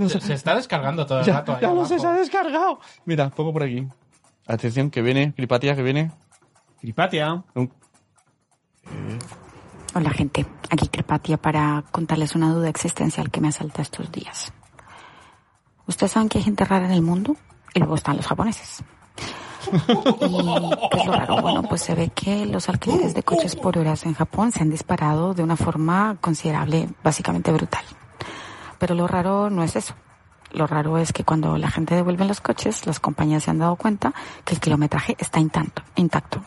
se, se está descargando todo el Ya, rato. ahí ya no se abajo. ha descargado. Mira, pongo por aquí. Atención, que viene, Cripatía, que viene. Cripatia. Un- Hola gente, aquí Crepatia para contarles una duda existencial que me asalta estos días. ¿Ustedes saben que hay gente rara en el mundo? Y luego están los japoneses. ¿Y qué es lo raro? Bueno, pues se ve que los alquileres de coches por horas en Japón se han disparado de una forma considerable, básicamente brutal. Pero lo raro no es eso. Lo raro es que cuando la gente devuelve los coches, las compañías se han dado cuenta que el kilometraje está intacto. intacto.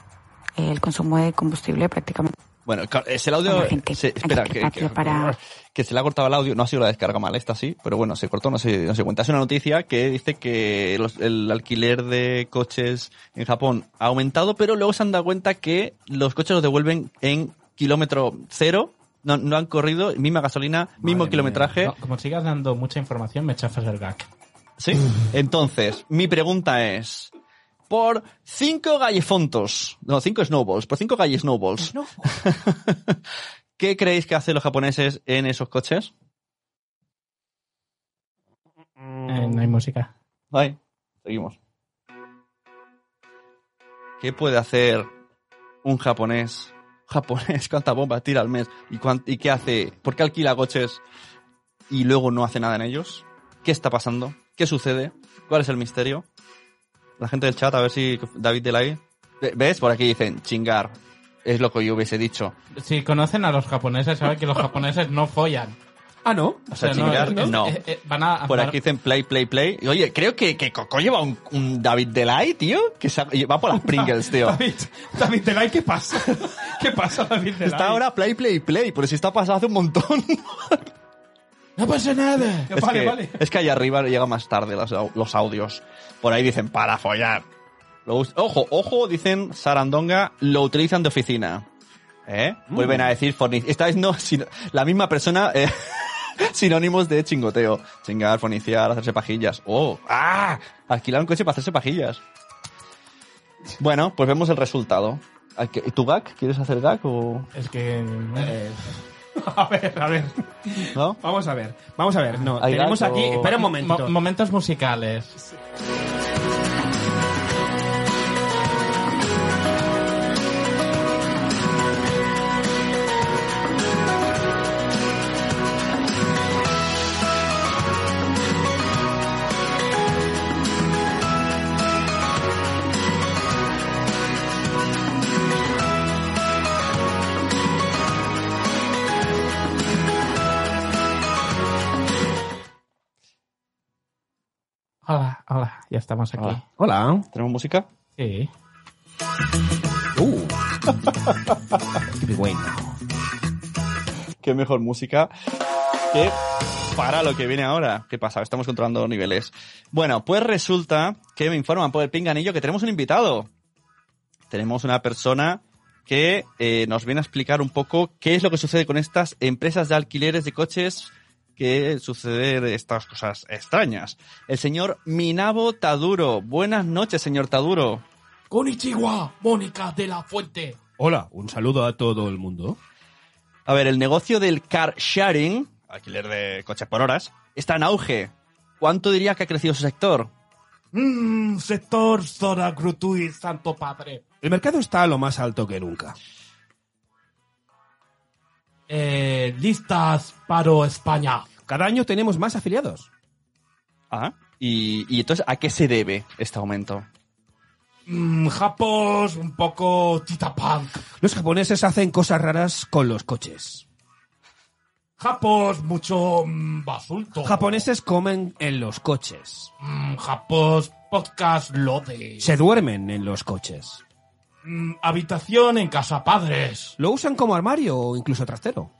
El consumo de combustible prácticamente Bueno, es el audio. Hola, gente. se- Aquí espera, que- para- que se le ha cortado el audio. No ha sido la descarga mal, esta sí, pero bueno, se cortó, no se, no se cuenta. Es una noticia que dice que los- el alquiler de coches en Japón ha aumentado, pero luego se han dado cuenta que los coches los devuelven en kilómetro cero. No, no han corrido, misma gasolina, mismo kilometraje. No, como sigas dando mucha información, me chafas el gag. ¿Sí? Entonces, mi pregunta es, por cinco gallefontos, no, cinco snowballs, por cinco galle snowballs, ¿qué creéis que hacen los japoneses en esos coches? Eh, no hay música. Seguimos. ¿Qué puede hacer un japonés? Japonés, ¿cuántas bombas tira al mes? ¿Y, cuán- ¿Y qué hace? ¿Por qué alquila coches y luego no hace nada en ellos? ¿Qué está pasando? ¿Qué sucede? ¿Cuál es el misterio? La gente del chat, a ver si David Delay. Ve- ¿Ves? Por aquí dicen, chingar. Es lo que yo hubiese dicho. Si conocen a los japoneses, saben que los japoneses no follan. Ah, ¿no? O sea, chingar, es- no. eh, eh, van a Por aquí dicen play, play, play. Y, Oye, creo que, que Coco lleva un, un David Delay, tío. Que va por las Pringles, tío. David, David Delay, ¿qué pasa? ¿Qué pasa, David Delay? Está ahora play, play, play, pero si está pasado hace un montón. No pasa nada. es, Vale, que, vale. es que allá arriba llega más tarde los, au- los audios. Por ahí dicen para follar. Ojo, ojo, dicen Sarandonga, lo utilizan de oficina. ¿Eh? Vuelven a decir fornic. Esta vez no, sino, la misma persona, eh, sinónimos de chingoteo. Chingar, forniciar, hacerse pajillas. Oh, ah, alquilar un coche para hacerse pajillas. Bueno, pues vemos el resultado. ¿A qué- ¿Tu gag? ¿Quieres hacer gag o Es que. Eh, A ver, a ver. no? Vamos a ver. Vamos a ver. No, ¿Hay tenemos gato? aquí. Espera un momento. Mo- momentos musicales. Hola, hola, ya estamos aquí. Hola. Hola. ¿Tenemos música? Sí. Uh. Qué bueno. qué mejor música que para lo que viene ahora. ¿Qué pasa? Estamos controlando niveles. Bueno, pues resulta que me informan por el pinganillo que tenemos un invitado. Tenemos una persona que eh, nos viene a explicar un poco qué es lo que sucede con estas empresas de alquileres de coches que suceden estas cosas extrañas. El señor Minabo Taduro. Buenas noches, señor Taduro. Konnichiwa, Mónica de la Fuente. Hola, un saludo a todo el mundo. A ver, el negocio del car sharing, alquiler de coches por horas, está en auge. ¿Cuánto diría que ha crecido su sector? Mmm, sector zona santo padre. El mercado está a lo más alto que nunca. Eh, listas paro España. Cada año tenemos más afiliados. Ah, y, y entonces, ¿a qué se debe este aumento? Mmm, japos, un poco tita punk. Los japoneses hacen cosas raras con los coches. Japos, mucho mm, basulto. Japoneses comen en los coches. Mm, japos, podcast lode. Se duermen en los coches. Mm, habitación en casa padres. Lo usan como armario o incluso trastero.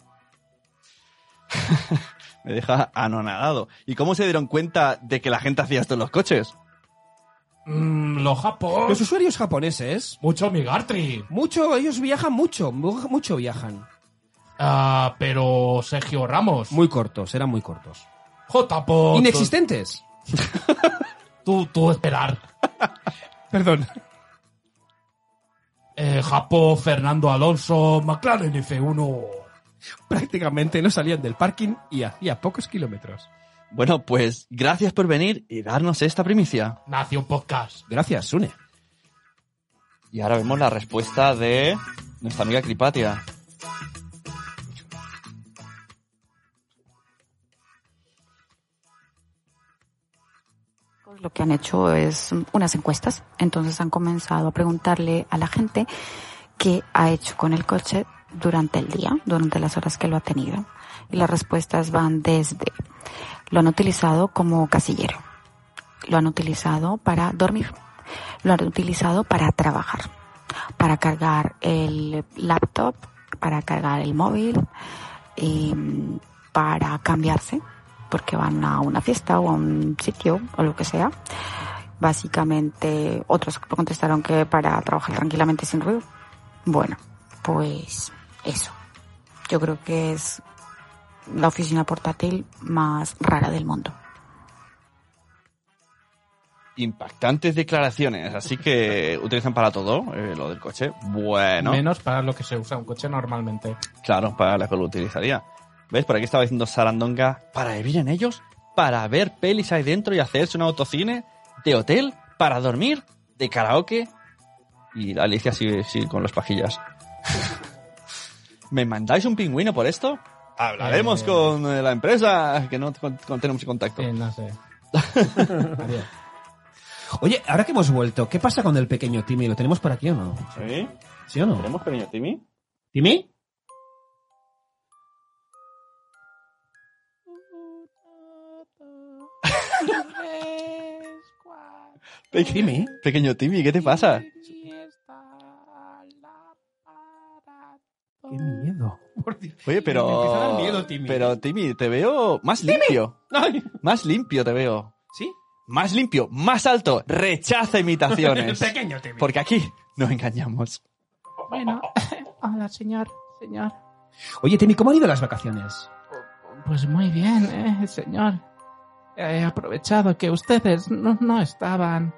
Me deja anonadado. ¿Y cómo se dieron cuenta de que la gente hacía esto en los coches? Mm, los japos, Los usuarios japoneses, mucho migartri. mucho, ellos viajan mucho, mu- mucho viajan. Ah, pero Sergio Ramos. Muy cortos, eran muy cortos. J-Pot. Inexistentes. Tú, tú esperar. Perdón. Eh, Japo, Fernando Alonso, McLaren F1. Prácticamente no salían del parking y hacía pocos kilómetros. Bueno, pues gracias por venir y darnos esta primicia. Nació un podcast. Gracias, Sune. Y ahora vemos la respuesta de nuestra amiga Cripatia. Lo que han hecho es unas encuestas. Entonces han comenzado a preguntarle a la gente qué ha hecho con el coche durante el día, durante las horas que lo ha tenido. Y las respuestas van desde lo han utilizado como casillero, lo han utilizado para dormir, lo han utilizado para trabajar, para cargar el laptop, para cargar el móvil, y para cambiarse, porque van a una fiesta o a un sitio o lo que sea. Básicamente, otros contestaron que para trabajar tranquilamente sin ruido. Bueno, pues eso. Yo creo que es la oficina portátil más rara del mundo. Impactantes declaraciones, así que utilizan para todo eh, lo del coche. Bueno, Menos para lo que se usa un coche normalmente. claro, para lo que lo utilizaría. ¿Ves? Por aquí estaba diciendo Sarandonga, para vivir en ellos, para ver pelis ahí dentro y hacerse un autocine, de hotel, para dormir, de karaoke. Y la Alicia sigue, sigue con los pajillas. ¿Me mandáis un pingüino por esto? Hablaremos Eh. con eh, la empresa que no con- con- tenemos contacto. Eh, no sé. Oye, ahora que hemos vuelto, ¿qué pasa con el pequeño Timmy? ¿Lo tenemos por aquí o no? ¿Sí? ¿Sí o no? ¿Tenemos pequeño Timmy? ¿Timmy? Timmy. Pequeño Timmy, ¿qué te pasa? Qué miedo. Por Dios. Oye, pero. Me miedo, Timmy. Pero, Timmy, te veo más limpio. Ay, Más limpio te veo. ¿Sí? Más limpio, más alto. Rechaza El imitaciones. pequeño Timmy. Porque aquí nos engañamos. Bueno, hola señor, señor. Oye, Timmy, ¿cómo han ido las vacaciones? Pues muy bien, eh, señor. He aprovechado que ustedes no, no estaban,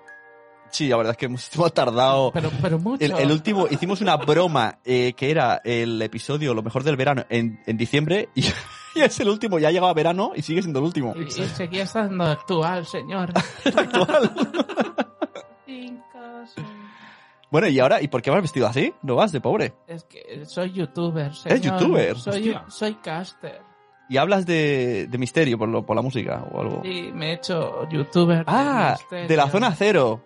Sí, la verdad es que hemos, hemos tardado. pero, pero mucho. El, el último, hicimos una broma eh, que era el episodio Lo mejor del verano en, en diciembre y, y es el último. Ya ha llegado verano y sigue siendo el último. Y, y seguía estando actual, señor. Actual. Bueno, y ahora, ¿y por qué vas vestido así? No vas de pobre. Es que soy youtuber, señor. ¿Eres youtuber? Soy, soy caster. Y hablas de, de misterio por, lo, por la música o algo. Y me he hecho youtuber. Ah, misterio. de la zona cero.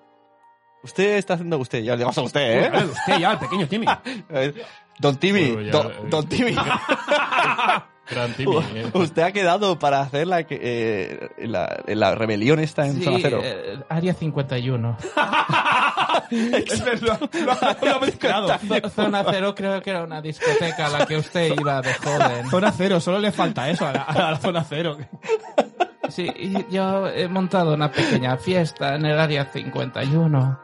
Usted está haciendo usted, ya le digo a usted, ¿eh? Usted ya, el pequeño Timmy. Don Timmy, Bueno, ya, don, eh. don Timmy, Gran Timmy. eh. usted ha quedado para hacer la, que- eh, la, la rebelión esta en Sí, zona cero. eh, área 51. Es verdad, lo, lo mezclado. Z- Zona cero creo que era una discoteca a la que usted iba de joven. Zona cero, solo le falta eso a la, a la zona cero. Sí, y yo he montado una pequeña fiesta en el área 51.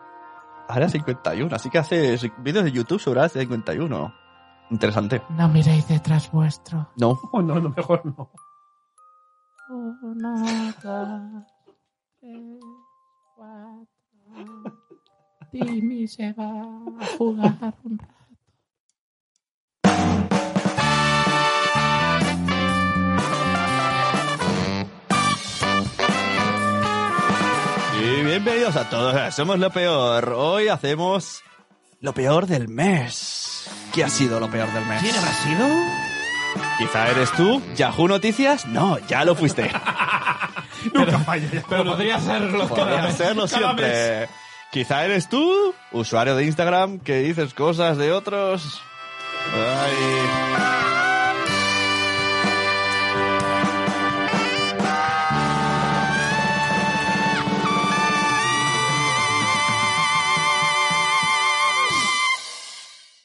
Área 51, así que hace vídeos de YouTube sobre Área 51. Interesante. No miréis detrás vuestro. No. Oh, no, no, mejor no. Uno, dos, tres, cuatro. Timmy se va a jugar un rato. Bienvenidos a todos, somos lo peor. Hoy hacemos lo peor del mes. ¿Qué ha sido lo peor del mes? ¿Quién habrá sido? Quizá eres tú, Yahoo Noticias. No, ya lo fuiste. Nunca falla. Pero podría serlo Podría serlo siempre. Quizá eres tú, usuario de Instagram, que dices cosas de otros. Ay.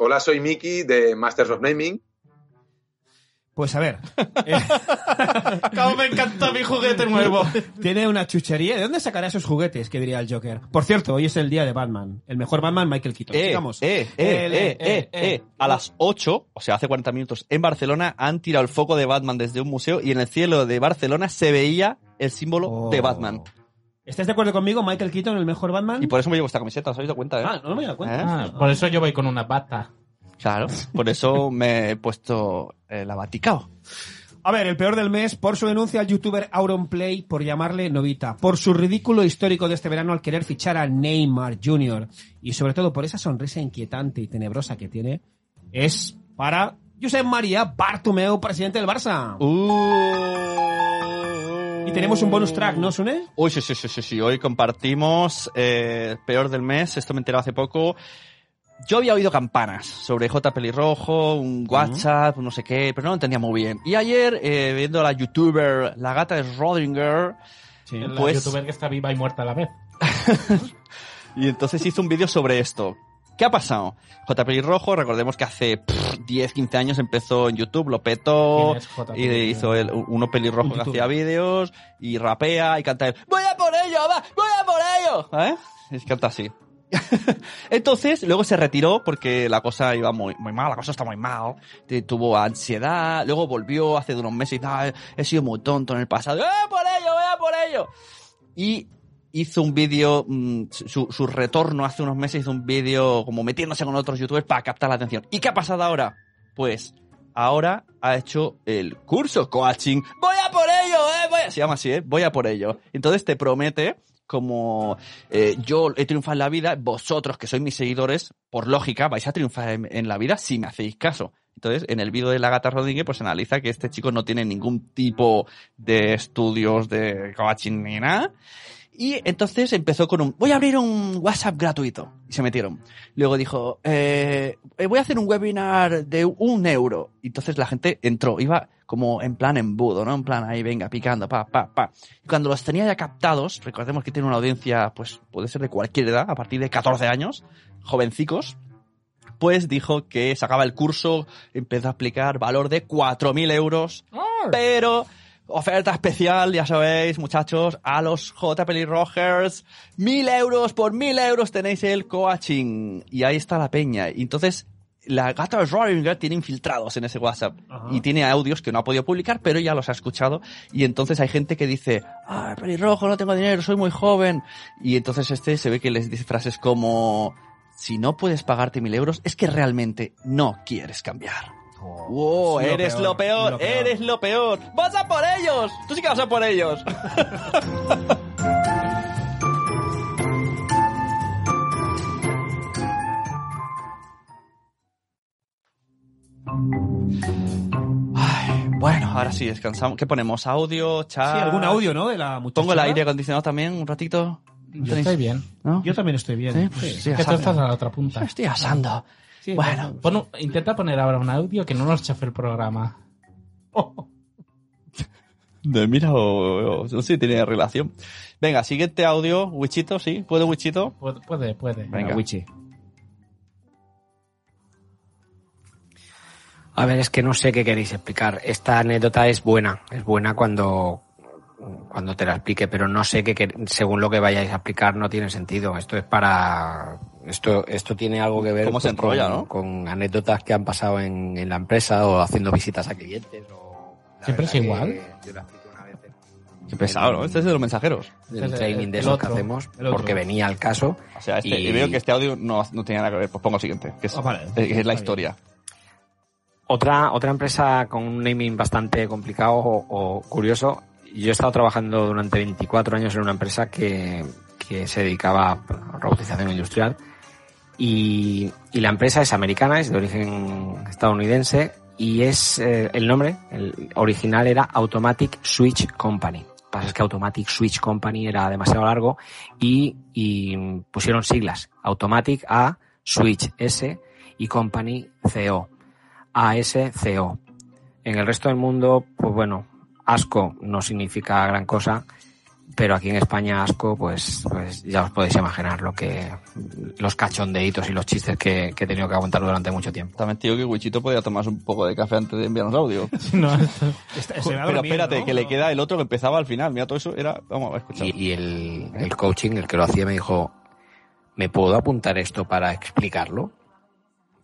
Hola, soy Miki de Masters of Naming. Pues a ver. eh, Cómo me encanta mi juguete nuevo. tiene una chuchería. ¿De dónde sacará esos juguetes? Que diría el Joker. Por cierto, hoy es el día de Batman. El mejor Batman, Michael Keaton. Eh, Sigamos. eh, eh, El- eh, eh, eh. A las 8, o sea, hace 40 minutos, en Barcelona han tirado el foco de Batman desde un museo y en el cielo de Barcelona se veía el símbolo Oh. de Batman. ¿Estás de acuerdo conmigo? Michael Keaton, el mejor Batman. Y por eso me llevo esta camiseta, ¿os habéis dado cuenta, eh? Ah, no me he dado cuenta. ¿Eh? Ah, por eso yo voy con una bata. Claro, por eso me he puesto eh, la Vaticao. A ver, el peor del mes por su denuncia al youtuber Auronplay por llamarle Novita, por su ridículo histórico de este verano al querer fichar a Neymar Jr. y sobre todo por esa sonrisa inquietante y tenebrosa que tiene, es para Josep María Bartomeu, presidente del Barça. Uh. Y tenemos un bonus track, ¿no, Sune? Uy, sí, sí, sí, sí, sí. Hoy compartimos eh, peor del mes. Esto me he enterado hace poco. Yo había oído campanas sobre J. Pelirrojo, un WhatsApp, no sé qué, pero no lo entendía muy bien. Y ayer, eh, viendo a la youtuber, la gata de Rodinger, La Pues- youtuber que está viva y muerta a la vez. y entonces hizo un vídeo sobre esto. ¿Qué ha pasado? J. Pelirrojo, recordemos que hace pff, 10, 15 años empezó en YouTube, lo petó, ¿Quién es J. y hizo el, uno pelirrojo que hacía vídeos, y rapea, y canta el ¡Voy a por ello, va! ¡Voy a por ello! ¿Eh? Y canta así. Entonces, luego se retiró porque la cosa iba muy, muy mal, la cosa está muy mal. Tuvo ansiedad, luego volvió hace unos meses y tal, he sido muy tonto en el pasado. ¡Voy a por ello, voy a por ello! Y hizo un vídeo, mm, su, su retorno hace unos meses hizo un vídeo como metiéndose con otros youtubers para captar la atención. ¿Y qué ha pasado ahora? Pues ahora ha hecho el curso coaching. ¡Voy a por ello! Eh! Voy a... Se llama así, ¿eh? Voy a por ello. Entonces te promete como eh, yo he triunfado en la vida, vosotros que sois mis seguidores, por lógica, vais a triunfar en, la vida si me hacéis caso. Entonces, en el vídeo de la gata Rodríguez, pues analiza que este chico no tiene ningún tipo de estudios de coaching ni nada. Y entonces empezó con un, voy a abrir un WhatsApp gratuito. Y se metieron. Luego dijo, eh, eh, voy a hacer un webinar de un euro. Y entonces la gente entró, iba como en plan embudo, ¿no? En plan ahí, venga, picando, pa, pa, pa. Y cuando los tenía ya captados, recordemos que tiene una audiencia, pues puede ser de cualquier edad, a partir de 14 años, jovencicos, pues dijo que sacaba el curso, empezó a aplicar valor de 4.000 euros, pero oferta especial, ya sabéis, muchachos, a los J. Rogers, 1.000 euros, por 1.000 euros tenéis el coaching. Y ahí está la peña. Y entonces, la gata de Rodinger tiene infiltrados en ese WhatsApp y tiene audios que no ha podido publicar, pero ya los ha escuchado. Y entonces hay gente que dice, ah, pelirrojo, no tengo dinero, soy muy joven. Y entonces este se ve que les dice frases como, si no puedes pagarte mil euros, es que realmente no quieres cambiar. Wow, es lo eres peor, lo peor, lo peor. eres lo peor. ¡Vas a por ellos! Tú sí que vas a por ellos. Ay, bueno, ahora sí, descansamos. ¿Qué ponemos? ¿Audio? ¿Chat? Sí, algún audio, ¿no? De la muchacha. ¿Pongo el aire acondicionado también un ratito? Yo estoy bien. ¿No? Yo también estoy bien. Sí, pues Sí. asando. estás a la otra punta. Estoy asando. Sí, Bueno, Pon un- intenta poner ahora un audio que no nos chafe el programa. de mira o, o- no sé si tiene relación. Venga, siguiente audio. Wichito, ¿sí? ¿Puede Wichito? Puede, puede. puede. Venga. Wichi. A ver, es que no sé qué queréis explicar. Esta anécdota es buena, es buena cuando, cuando te la explique, pero no sé qué, según lo que vayáis a explicar no tiene sentido. Esto es para, esto, esto tiene algo que ver ¿Cómo se con- enrolla, con, no? con anécdotas que han pasado en, en la empresa o haciendo visitas a clientes. O, Siempre es igual. Yo la expliqué una vez en Qué pesado, ¿no? Este es de los mensajeros. en Ese un es training el- de el esos que hacemos, el porque venía al caso. O sea, este, Y- y veo que este audio no, no tenía nada que ver. Pues pongo el siguiente, que es, Ah, vale. que es la historia. Otra, otra empresa con un naming bastante complicado o, o curioso. Yo he estado trabajando durante 24 años en una empresa que, que se dedicaba a robotización industrial y, la empresa es americana, es de origen estadounidense y es eh, el nombre, el original era Automatic Switch Company. Lo que pasa es que Automatic Switch Company era demasiado largo y, y pusieron siglas. Automatic A, Switch S y Company CO. ASCO. En el resto del mundo, pues bueno, ASCO no significa gran cosa pero aquí en España asco, pues, pues ya os podéis imaginar lo que los cachondeitos y los chistes que, que he tenido que aguantar durante mucho tiempo. También te digo que Wichito podía tomarse un poco de café antes de enviarnos audio. No, esto- Pero dormir, espérate, ¿no? que le queda el otro que empezaba al final. Mira, todo eso era... Vamos a escuchar. Y, y el, el coaching, el que lo hacía, me dijo, ¿me puedo apuntar esto para explicarlo?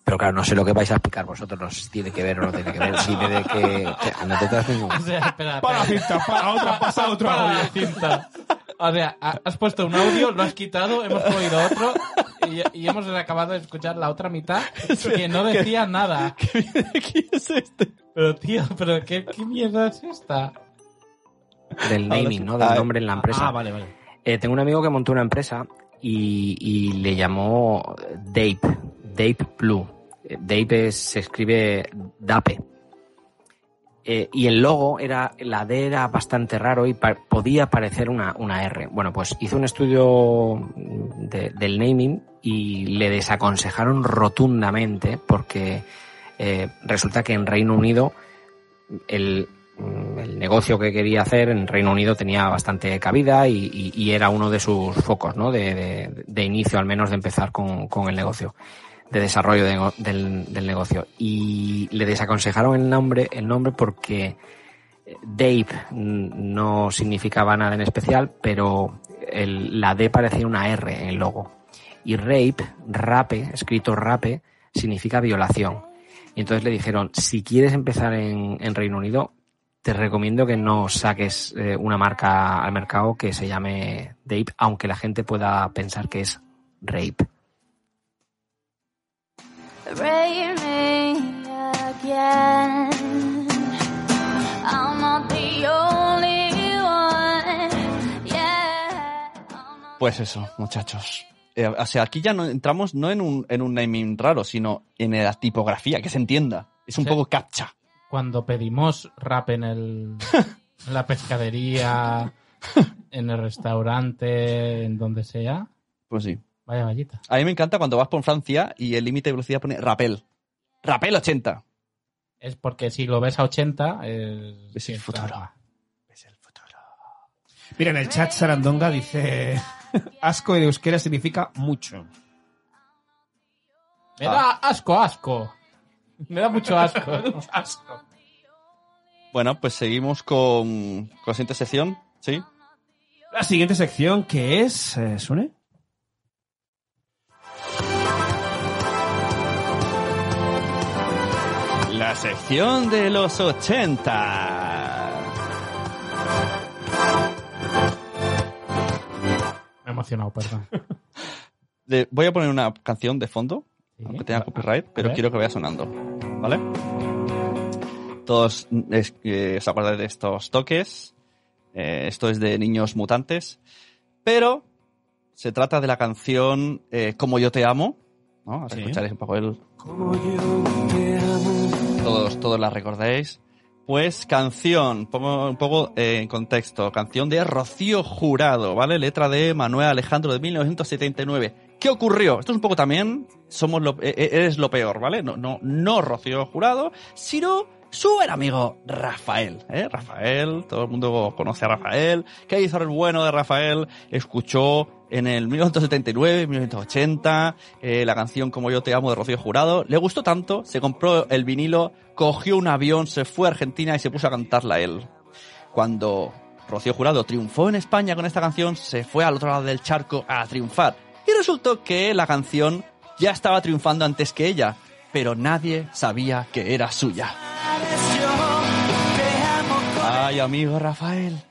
Pero claro, no sé lo que vais a explicar vosotros, no sé si tiene que ver o no tiene que ver, si tiene que... que- no te das ningún... O sea, espera, Para espera. cinta, para otra, pasa otro Para audio. cinta. O sea, ha- has puesto un audio, lo has quitado, hemos oído otro y, y hemos acabado de escuchar la otra mitad que no decía nada. ¿Quién es este? Pero tío, pero ¿qué, qué mierda es esta? Del naming, ¿no? Del Ah, nombre en la empresa. Ah, vale, vale. Eh, tengo un amigo que montó una empresa y, y le llamó Dape, Dape Blue. Eh, Dape es- se escribe Dape. Eh, y el logo era, la D era bastante raro y podía parecer una, una R. Bueno, pues hizo un estudio de- del naming y le desaconsejaron rotundamente porque eh, resulta que en Reino Unido el, mm, el negocio que quería hacer en Reino Unido tenía bastante cabida y, era uno de sus focos, ¿no? De, de- de inicio, al menos, de empezar con, con el negocio, de desarrollo del, negocio. Y le desaconsejaron el nombre, el nombre porque eh, Dave no significaba nada en especial, pero el- la D parecía una R en el logo. Y rape, rape, escrito rape, significa violación. Y entonces le dijeron, si quieres empezar en, Reino Unido, te recomiendo que no saques eh, una marca al mercado que se llame Dape, aunque la gente pueda pensar que es Rape. Rain me again. I'm not the only one. Yeah. Pues eso, muchachos. Eh, o sea, aquí ya no entramos no en un, en un naming raro, sino en la tipografía, que se entienda. Es un Sí. poco captcha. Cuando pedimos rap en, el, en la pescadería, en el restaurante, en donde sea, Pues sí. Vaya vallita. A mí me encanta cuando vas por Francia y el límite de velocidad pone rapel. Rapel 80. Es porque si lo ves a 80, es, Es el es futuro. trampa. Mira, en el chat Sarandonga dice... Asco en euskera significa mucho. Me da asco, asco. Me da mucho asco. asco. Bueno, pues seguimos con, con la siguiente sección. ¿Sí? La siguiente sección que es... eh, ¿Sune? La sección de los 80. Me he emocionado, perdón. Le- voy a poner una canción de fondo, Sí. aunque tenga copyright, pero quiero que vaya sonando. ¿Vale? Todos es, que os acordáis de estos toques. Eh, esto es de Niños Mutantes. Pero se trata de la canción eh, Como yo te amo. ¿no? Ahora Sí. escucharéis un poco el... Todos, todos la recordáis. Pues canción, pongo un poco eh, en contexto, canción de Rocío Jurado, ¿vale? Letra de Manuel Alejandro de 1979. ¿Qué ocurrió? Esto es un poco también, somos lo, eh, eh, eres lo peor, ¿vale? No, no, no Rocío Jurado, sino su buen amigo Rafael, ¿eh? Rafael, todo el mundo conoce a Rafael. ¿Qué hizo el bueno de Rafael? Escuchó en el 1979, 1980, eh, la canción Como yo te amo de Rocío Jurado. Le gustó tanto, se compró el vinilo, cogió un avión, se fue a Argentina y se puso a cantarla él. Cuando Rocío Jurado triunfó en España con esta canción, se fue al otro lado del charco a triunfar. Y resultó que la canción ya estaba triunfando antes que ella, pero nadie sabía que era suya. Ay, amigo Rafael.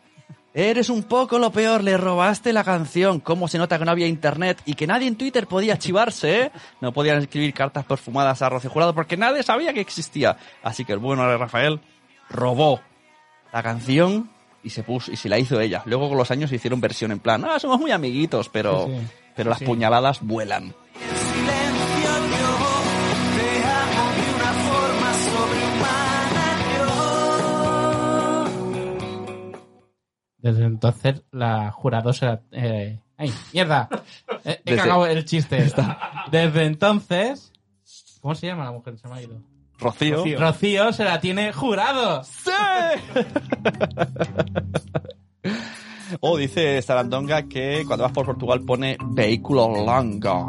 Eres un poco lo peor, le robaste la canción. ¿Cómo se nota que no había internet y que nadie en Twitter podía chivarse, eh? No podían escribir cartas perfumadas a Rocío Jurado porque nadie sabía que existía. Así que el bueno de Rafael robó la canción y se puso y se la hizo ella. Luego con los años se hicieron versión en plan, ah, somos muy amiguitos, pero, Sí, sí. pero las Sí. puñaladas vuelan. Desde entonces la jurado será... Eh... ¡Ay, mierda! He, he cagado el chiste. Desde entonces... ¿Cómo se llama la mujer? Se me ha ido. Rocío. Rocío. Rocío se la tiene jurado. ¡Sí! O dice Starandonga que cuando vas por Portugal pone vehículo longo.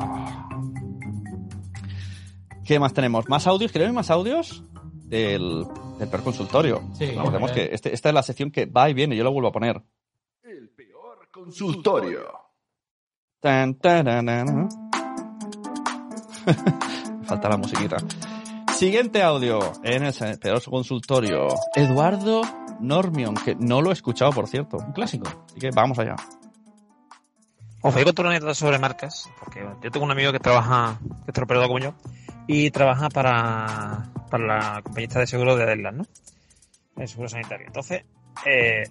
¿Qué más tenemos? ¿Más audios? ¿Queréis más audios? Del, del perconsultorio. Sí, Recordemos que este- esta es la sección que va y viene, yo lo vuelvo a poner. Consultorio. Tan. Falta la musiquita. Siguiente audio en el peor consultorio. Eduardo Normion, que no lo he escuchado, por cierto. Un clásico. Así que vamos allá. Os voy a contar una anécdota sobre marcas, porque yo tengo un amigo que trabaja, que es troperador como yo, y trabaja para, para la compañía de seguro de Adelas, ¿no? De seguro sanitario. Entonces, eh,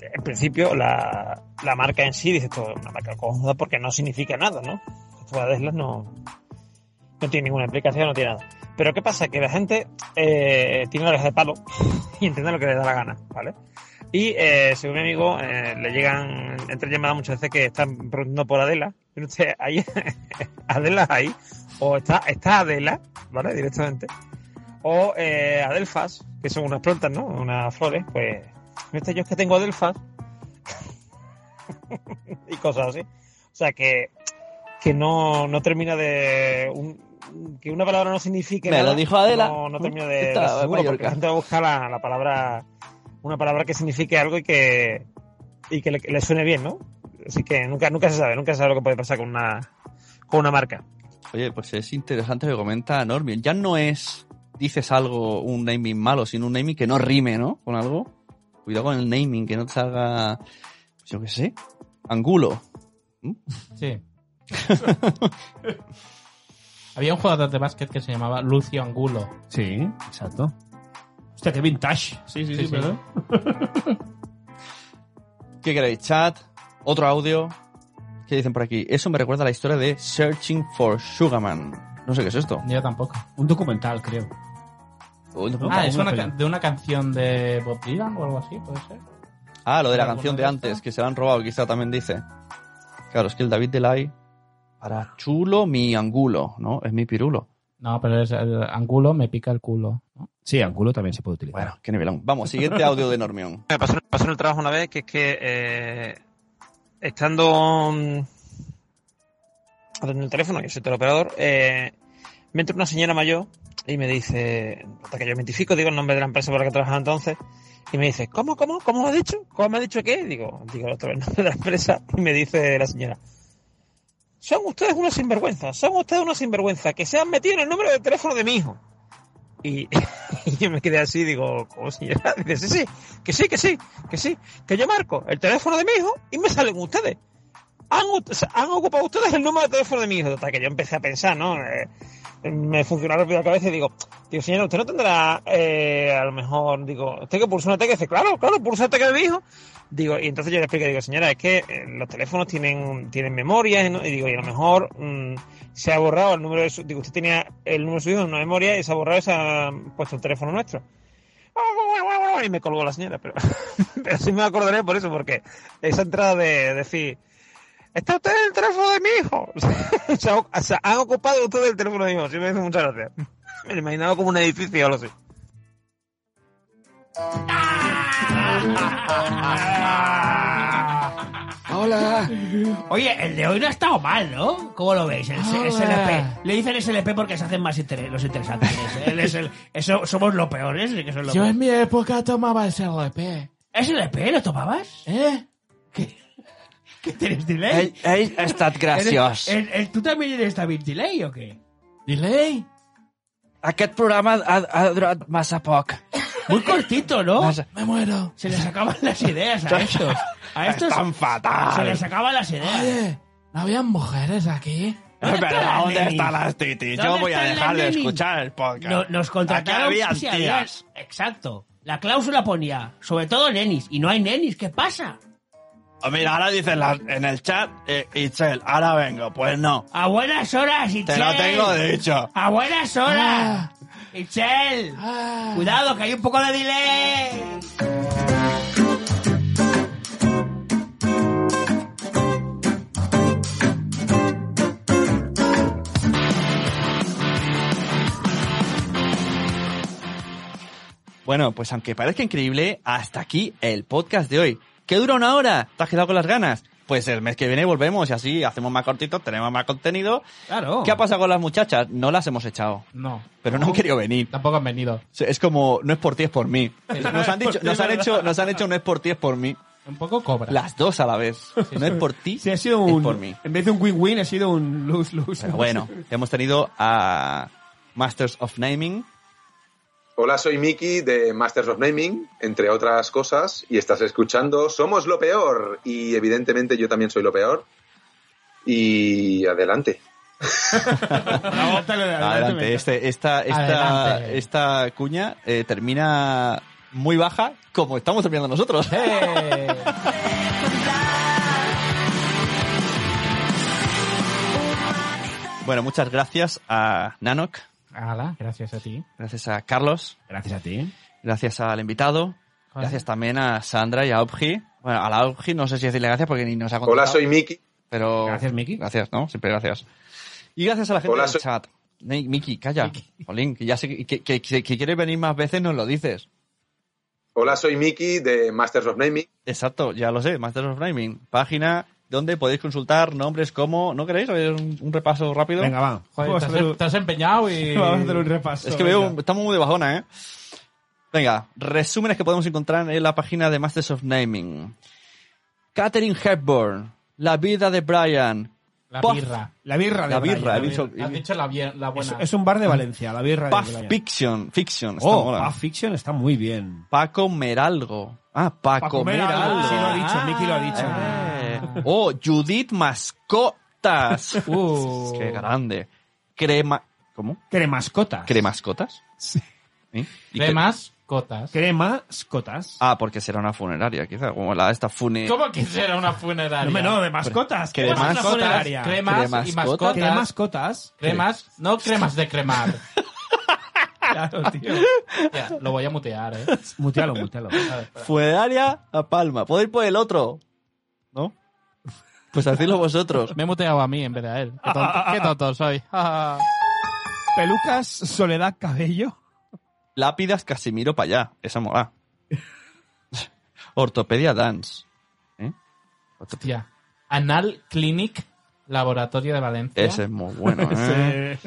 en principio, la, la marca en sí, dice esto es una marca cómoda porque no significa nada, ¿no? Esto de Adelas no, no tiene ninguna explicación, no tiene nada. Pero ¿qué pasa? Que la gente eh, tiene la oreja de palo y entiende lo que le da la gana, ¿vale? Y eh, según mi amigo, eh, le llegan entre llamadas muchas veces que están preguntando por Adela. Usted, ahí, Adela ahí, o está, está Adela, ¿vale? Directamente. O eh, Adelfas, que son unas plantas, ¿no? Unas flores, pues. Este yo es que tengo Adelfas. y cosas así. O sea que, que no, no termina de. un- que una palabra no signifique Me lo nada, dijo Adela. No, no termina de. Está de seguro, porque la gente va a buscar la, la palabra. Una palabra que signifique algo y que. y que le, le suene bien, ¿no? Así que nunca, nunca se sabe, nunca se sabe lo que puede pasar con una, con una marca. Oye, pues es interesante lo que comenta Normion. Ya no es, dices algo, un naming malo, sino un naming que no rime, ¿no? Con algo. Cuidado con el naming, que no te salga, yo qué sé, angulo. ¿Mm? Sí. Había un jugador de básquet que se llamaba Lucio Angulo. Sí, exacto. Hostia, qué vintage. Sí, sí, sí, Sí. ¿Qué queréis? Chat, otro audio. ¿Qué dicen por aquí? Eso me recuerda a la historia de Searching for Sugarman. No sé qué es esto. Yo tampoco. Un documental, creo. Ah, es una, de una canción de Bob Dylan o algo así, puede ser. Ah, lo de la ¿Alguna canción de antes, que se la han robado, quizá también dice. Claro, es que el David Delay, para chulo mi angulo, ¿no? Es mi pirulo. No, pero es el angulo me pica el culo. ¿no? Sí, angulo también se puede utilizar. Bueno, qué nivelón. Vamos, siguiente audio de Normión. Me pasó, en el trabajo una vez que es que eh, estando mm, atendiendo el teléfono, yo soy teleoperador, eh, me entra una señora mayor y me dice, hasta que yo identifico, digo el nombre de la empresa para la que trabajaba entonces, y me dice, ¿cómo, cómo, cómo me ha dicho? ¿Cómo me ha dicho qué? Digo, digo el otro el nombre de la empresa y me dice la señora, son ustedes unos sinvergüenzas, son ustedes unos sinvergüenzas que se han metido en el número de teléfono de mi hijo. Y, y yo me quedé así, digo, ¿cómo señora? Dice, sí, sí, que sí, que sí, que sí, que yo marco el teléfono de mi hijo y me salen ustedes. Han, ocupado ustedes el número de teléfono de mi hijo. Hasta que yo empecé a pensar, ¿no? Eh, me funcionó rápido la cabeza y digo, digo, señora, usted no tendrá, eh, a lo mejor, digo, usted que pulsa una tecla dice, claro, claro, pulsa la tecla de mi hijo. Digo, y entonces yo le explico, digo, señora, es que eh, los teléfonos tienen, tienen memoria, y digo, y a lo mejor mm, se ha borrado el número de su, digo, usted tenía el número de su hijo en una memoria y se ha borrado y se ha puesto el teléfono nuestro. Y me colgó la señora, pero, pero sí me acordaré por eso, porque esa entrada de decir, ¿está usted en el teléfono de mi hijo? o, sea, o sea, han ocupado ustedes el teléfono de mi hijo, sí me hizo muchas gracias. Me lo imaginaba como un edificio o algo así. Hola. Oye, el de hoy no ha estado mal, ¿no? ¿Cómo lo veis? El Hola. SLP. Le dicen SLP porque se hacen más inter- los interesantes. Él es el- eso, somos los peores. que son los Yo en mi época tomaba el SLP. ¿SLP lo tomabas? ¿Eh? ¿Qué tienes delay? Ell, ell ha estat graciós. ¿El, el- ¿Tú también eres David Delay o qué? ¿Delay? Aquest programa ha, ha durat massa poc. Muy cortito, ¿no? Me muero. Se les acaban las ideas a estos. A estos Están fatal. se les acaban las ideas. Oye, ¿no habían mujeres aquí? ¿Dónde Pero están las ¿dónde están las titis? ¿Dónde Yo voy a dejar de escuchar el podcast. No- nos contrataron. Aquí habían tías. Exacto. La cláusula ponía, sobre todo nenis. Y no hay nenis. ¿Qué pasa? Oh, Mira, ahora dicen la- en el chat, eh, Itzel, ahora vengo. Pues no. A buenas horas, Itzel. Te lo tengo dicho. A buenas horas. Itzel. Ah. Cuidado, que hay un poco de delay. Bueno, pues aunque parezca increíble, hasta aquí el podcast de hoy. ¿Que dura una hora? ¿Te has quedado con las ganas? Pues el mes que viene volvemos y así hacemos más cortitos, tenemos más contenido. Claro. ¿Qué ha pasado con las muchachas? No las hemos echado. No. Pero no han querido venir. Tampoco han venido. Es como, no es por ti, es por mí. Nos han dicho, nos han hecho, nos han hecho no es por ti, es por mí. Un poco cobra. Las dos a la vez. No es por ti, Sí, ha sido es por mí. En vez de un win-win, ha sido un lose-lose. Pero bueno, hemos tenido a Masters of Naming. Hola, soy Miki de Masters of Naming, entre otras cosas, y estás escuchando Somos lo Peor. Y evidentemente yo también soy lo peor. Y adelante. Adelante, este, esta, esta, Adelante. esta cuña eh, termina muy baja, como estamos terminando nosotros. ¡Eh! Bueno, muchas gracias a Nanok, Hala, gracias a ti. gracias a Carlos, Gracias a ti. gracias al invitado, gracias también a Sandra y a Obji. Bueno, a la Obji no sé si decirle gracias porque ni nos ha contado. Hola, soy Miki. Pero... Gracias, Miki. Gracias, ¿no? Siempre gracias. Y gracias a la gente Hola, del soy- chat. Miki, calla. Jolín, que ya sé que, que, que, que quieres venir más veces, nos lo dices. Hola, soy Miki de Masters of Naming. Exacto, ya lo sé, Masters of Naming. Página donde podéis consultar nombres como... ¿No queréis? ¿Hacer un, un repaso rápido? Venga, va. Joder, Vamos te has, hacer un- te has empeñado y... Vamos a hacer un repaso. Es que venga. veo, estamos muy de bajona, ¿eh? Venga, resúmenes que podemos encontrar en la página de Masters of Naming. Catherine Hepburn, La vida de Brian. La Puff- birra. La birra de La Brian. birra, he dicho- Has dicho la, la Es, buena. es un bar de Valencia, la birra de Puff Brian. Fiction, Fiction, está Oh, mola. Puff Fiction está muy bien. Paco Meralgo. Ah, Paco, Paco Meralgo. Meralgo, sí lo ha dicho, Miki lo ha dicho. Eh. Oh, Judith Mascotas. Uh. Qué grande. Crema... ¿Cómo? Cremascotas. ¿Cremascotas? Sí. ¿Y qué- Cremas, cotas. Cremascotas. Ah, porque será una funeraria, quizá. Como la esta fune... ¿Cómo que será una funeraria? No, no, de mascotas. Que ¿Qué de es una mascotas, funeraria? Cremas y mascotas. Cremascotas. Cremas, no cremas de cremar. Claro, tío. Ya, lo voy a mutear, ¿eh? Mutealo, mutealo. Funeraria a Palma. ¿Puedo ir por el otro? Pues hacedlo vosotros. Me he muteado a mí en vez de a él. Qué tonto, qué tonto soy. Pelucas, Soledad Cabello. Lápidas Casimiro para allá. Esa mola. Ortopedia Dance. ¿Eh? Hostia. Anal Clinic, Laboratorio de Valencia. Ese es muy bueno. ¿eh?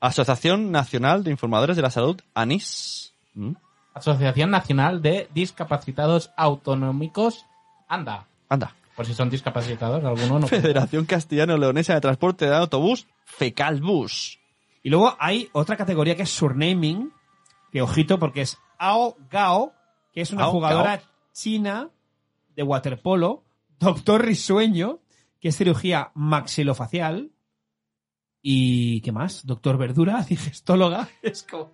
Asociación Nacional de Informadores de la Salud, ANIS. ¿Mm? Asociación Nacional de Discapacitados Autonómicos. Anda. Anda. Por si son discapacitados, alguno no. Federación Castellano-Leonesa de Transporte de Autobús, Fecalbus. Y luego hay otra categoría que es surnaming, que ojito porque es Ao Gao, que es una Ao jugadora Gao. china de waterpolo, Doctor Risueño, que es cirugía maxilofacial, y ¿qué más? Doctor Verdura, digestóloga. Es como...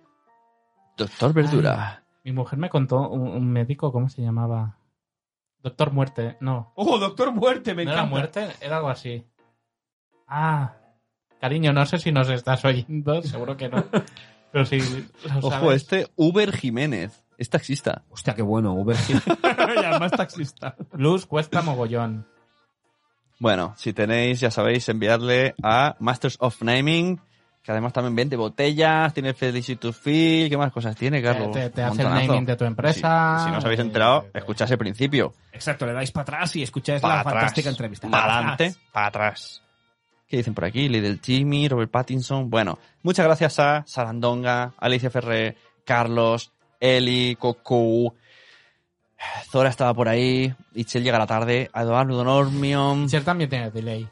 Doctor Verdura. Mi mujer me contó un, un médico, ¿cómo se llamaba? Doctor Muerte, no. ¡Oh, Doctor Muerte! Me ¿No encanta. era muerte? Era algo así. Ah, cariño, no sé si nos estás oyendo, seguro que no. Pero si lo Ojo, sabes. este Uber Jiménez. Es taxista. Hostia, qué bueno, Uber. y además taxista. Luz cuesta mogollón. Bueno, si tenéis, ya sabéis, enviarle a Masters of Naming, que además también vende botellas, tiene Felicity to Feel, ¿qué más cosas tiene, Carlos? te- hace el naming de tu empresa. Si, si no os habéis enterado, escuchad ese principio. Exacto, le dais para atrás y escucháis Para la atrás, fantástica entrevista. Para adelante, para atrás. ¿Qué dicen por aquí? Lidl Jimmy, Robert Pattinson. Bueno, muchas gracias a Sarandonga, Alicia Ferré, Carlos, Eli, Coco. Zora estaba por ahí, Itchel llega a la tarde, a Eduardo Normion, Michelle también tiene delay.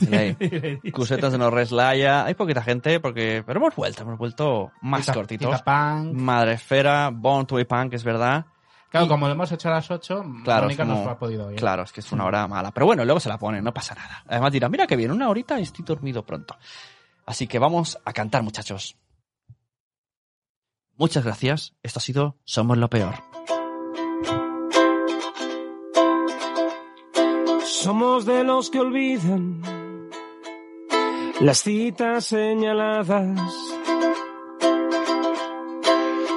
Cusetas de Norres Laia. Hay poquita gente, porque pero hemos vuelto, hemos vuelto más Tita- cortitos. Tita Punk. Madre Esfera, Born to be Punk, es verdad. Claro, Y- como lo hemos hecho a las 8, Claro, Mónica como- no ha podido ir. Claro, es que es una hora mala. Pero bueno, luego se la pone, no pasa nada. Además dirá, mira que bien, una horita y estoy dormido pronto. Así que vamos a cantar, muchachos. Muchas gracias. Esto ha sido Somos lo Peor. Somos de los que olvidan las citas señaladas.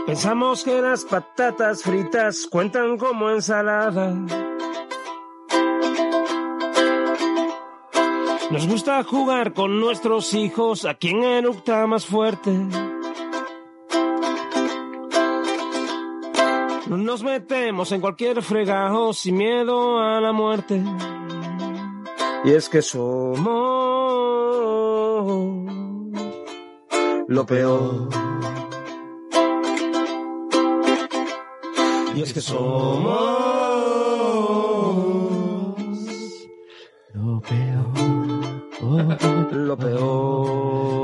Pensamos que las patatas fritas cuentan como ensalada. Nos gusta jugar con nuestros hijos a quien eructa más fuerte. Nos metemos en cualquier fregajo sin miedo a la muerte. Y es que somos lo peor. Y es que somos lo peor. lo peor.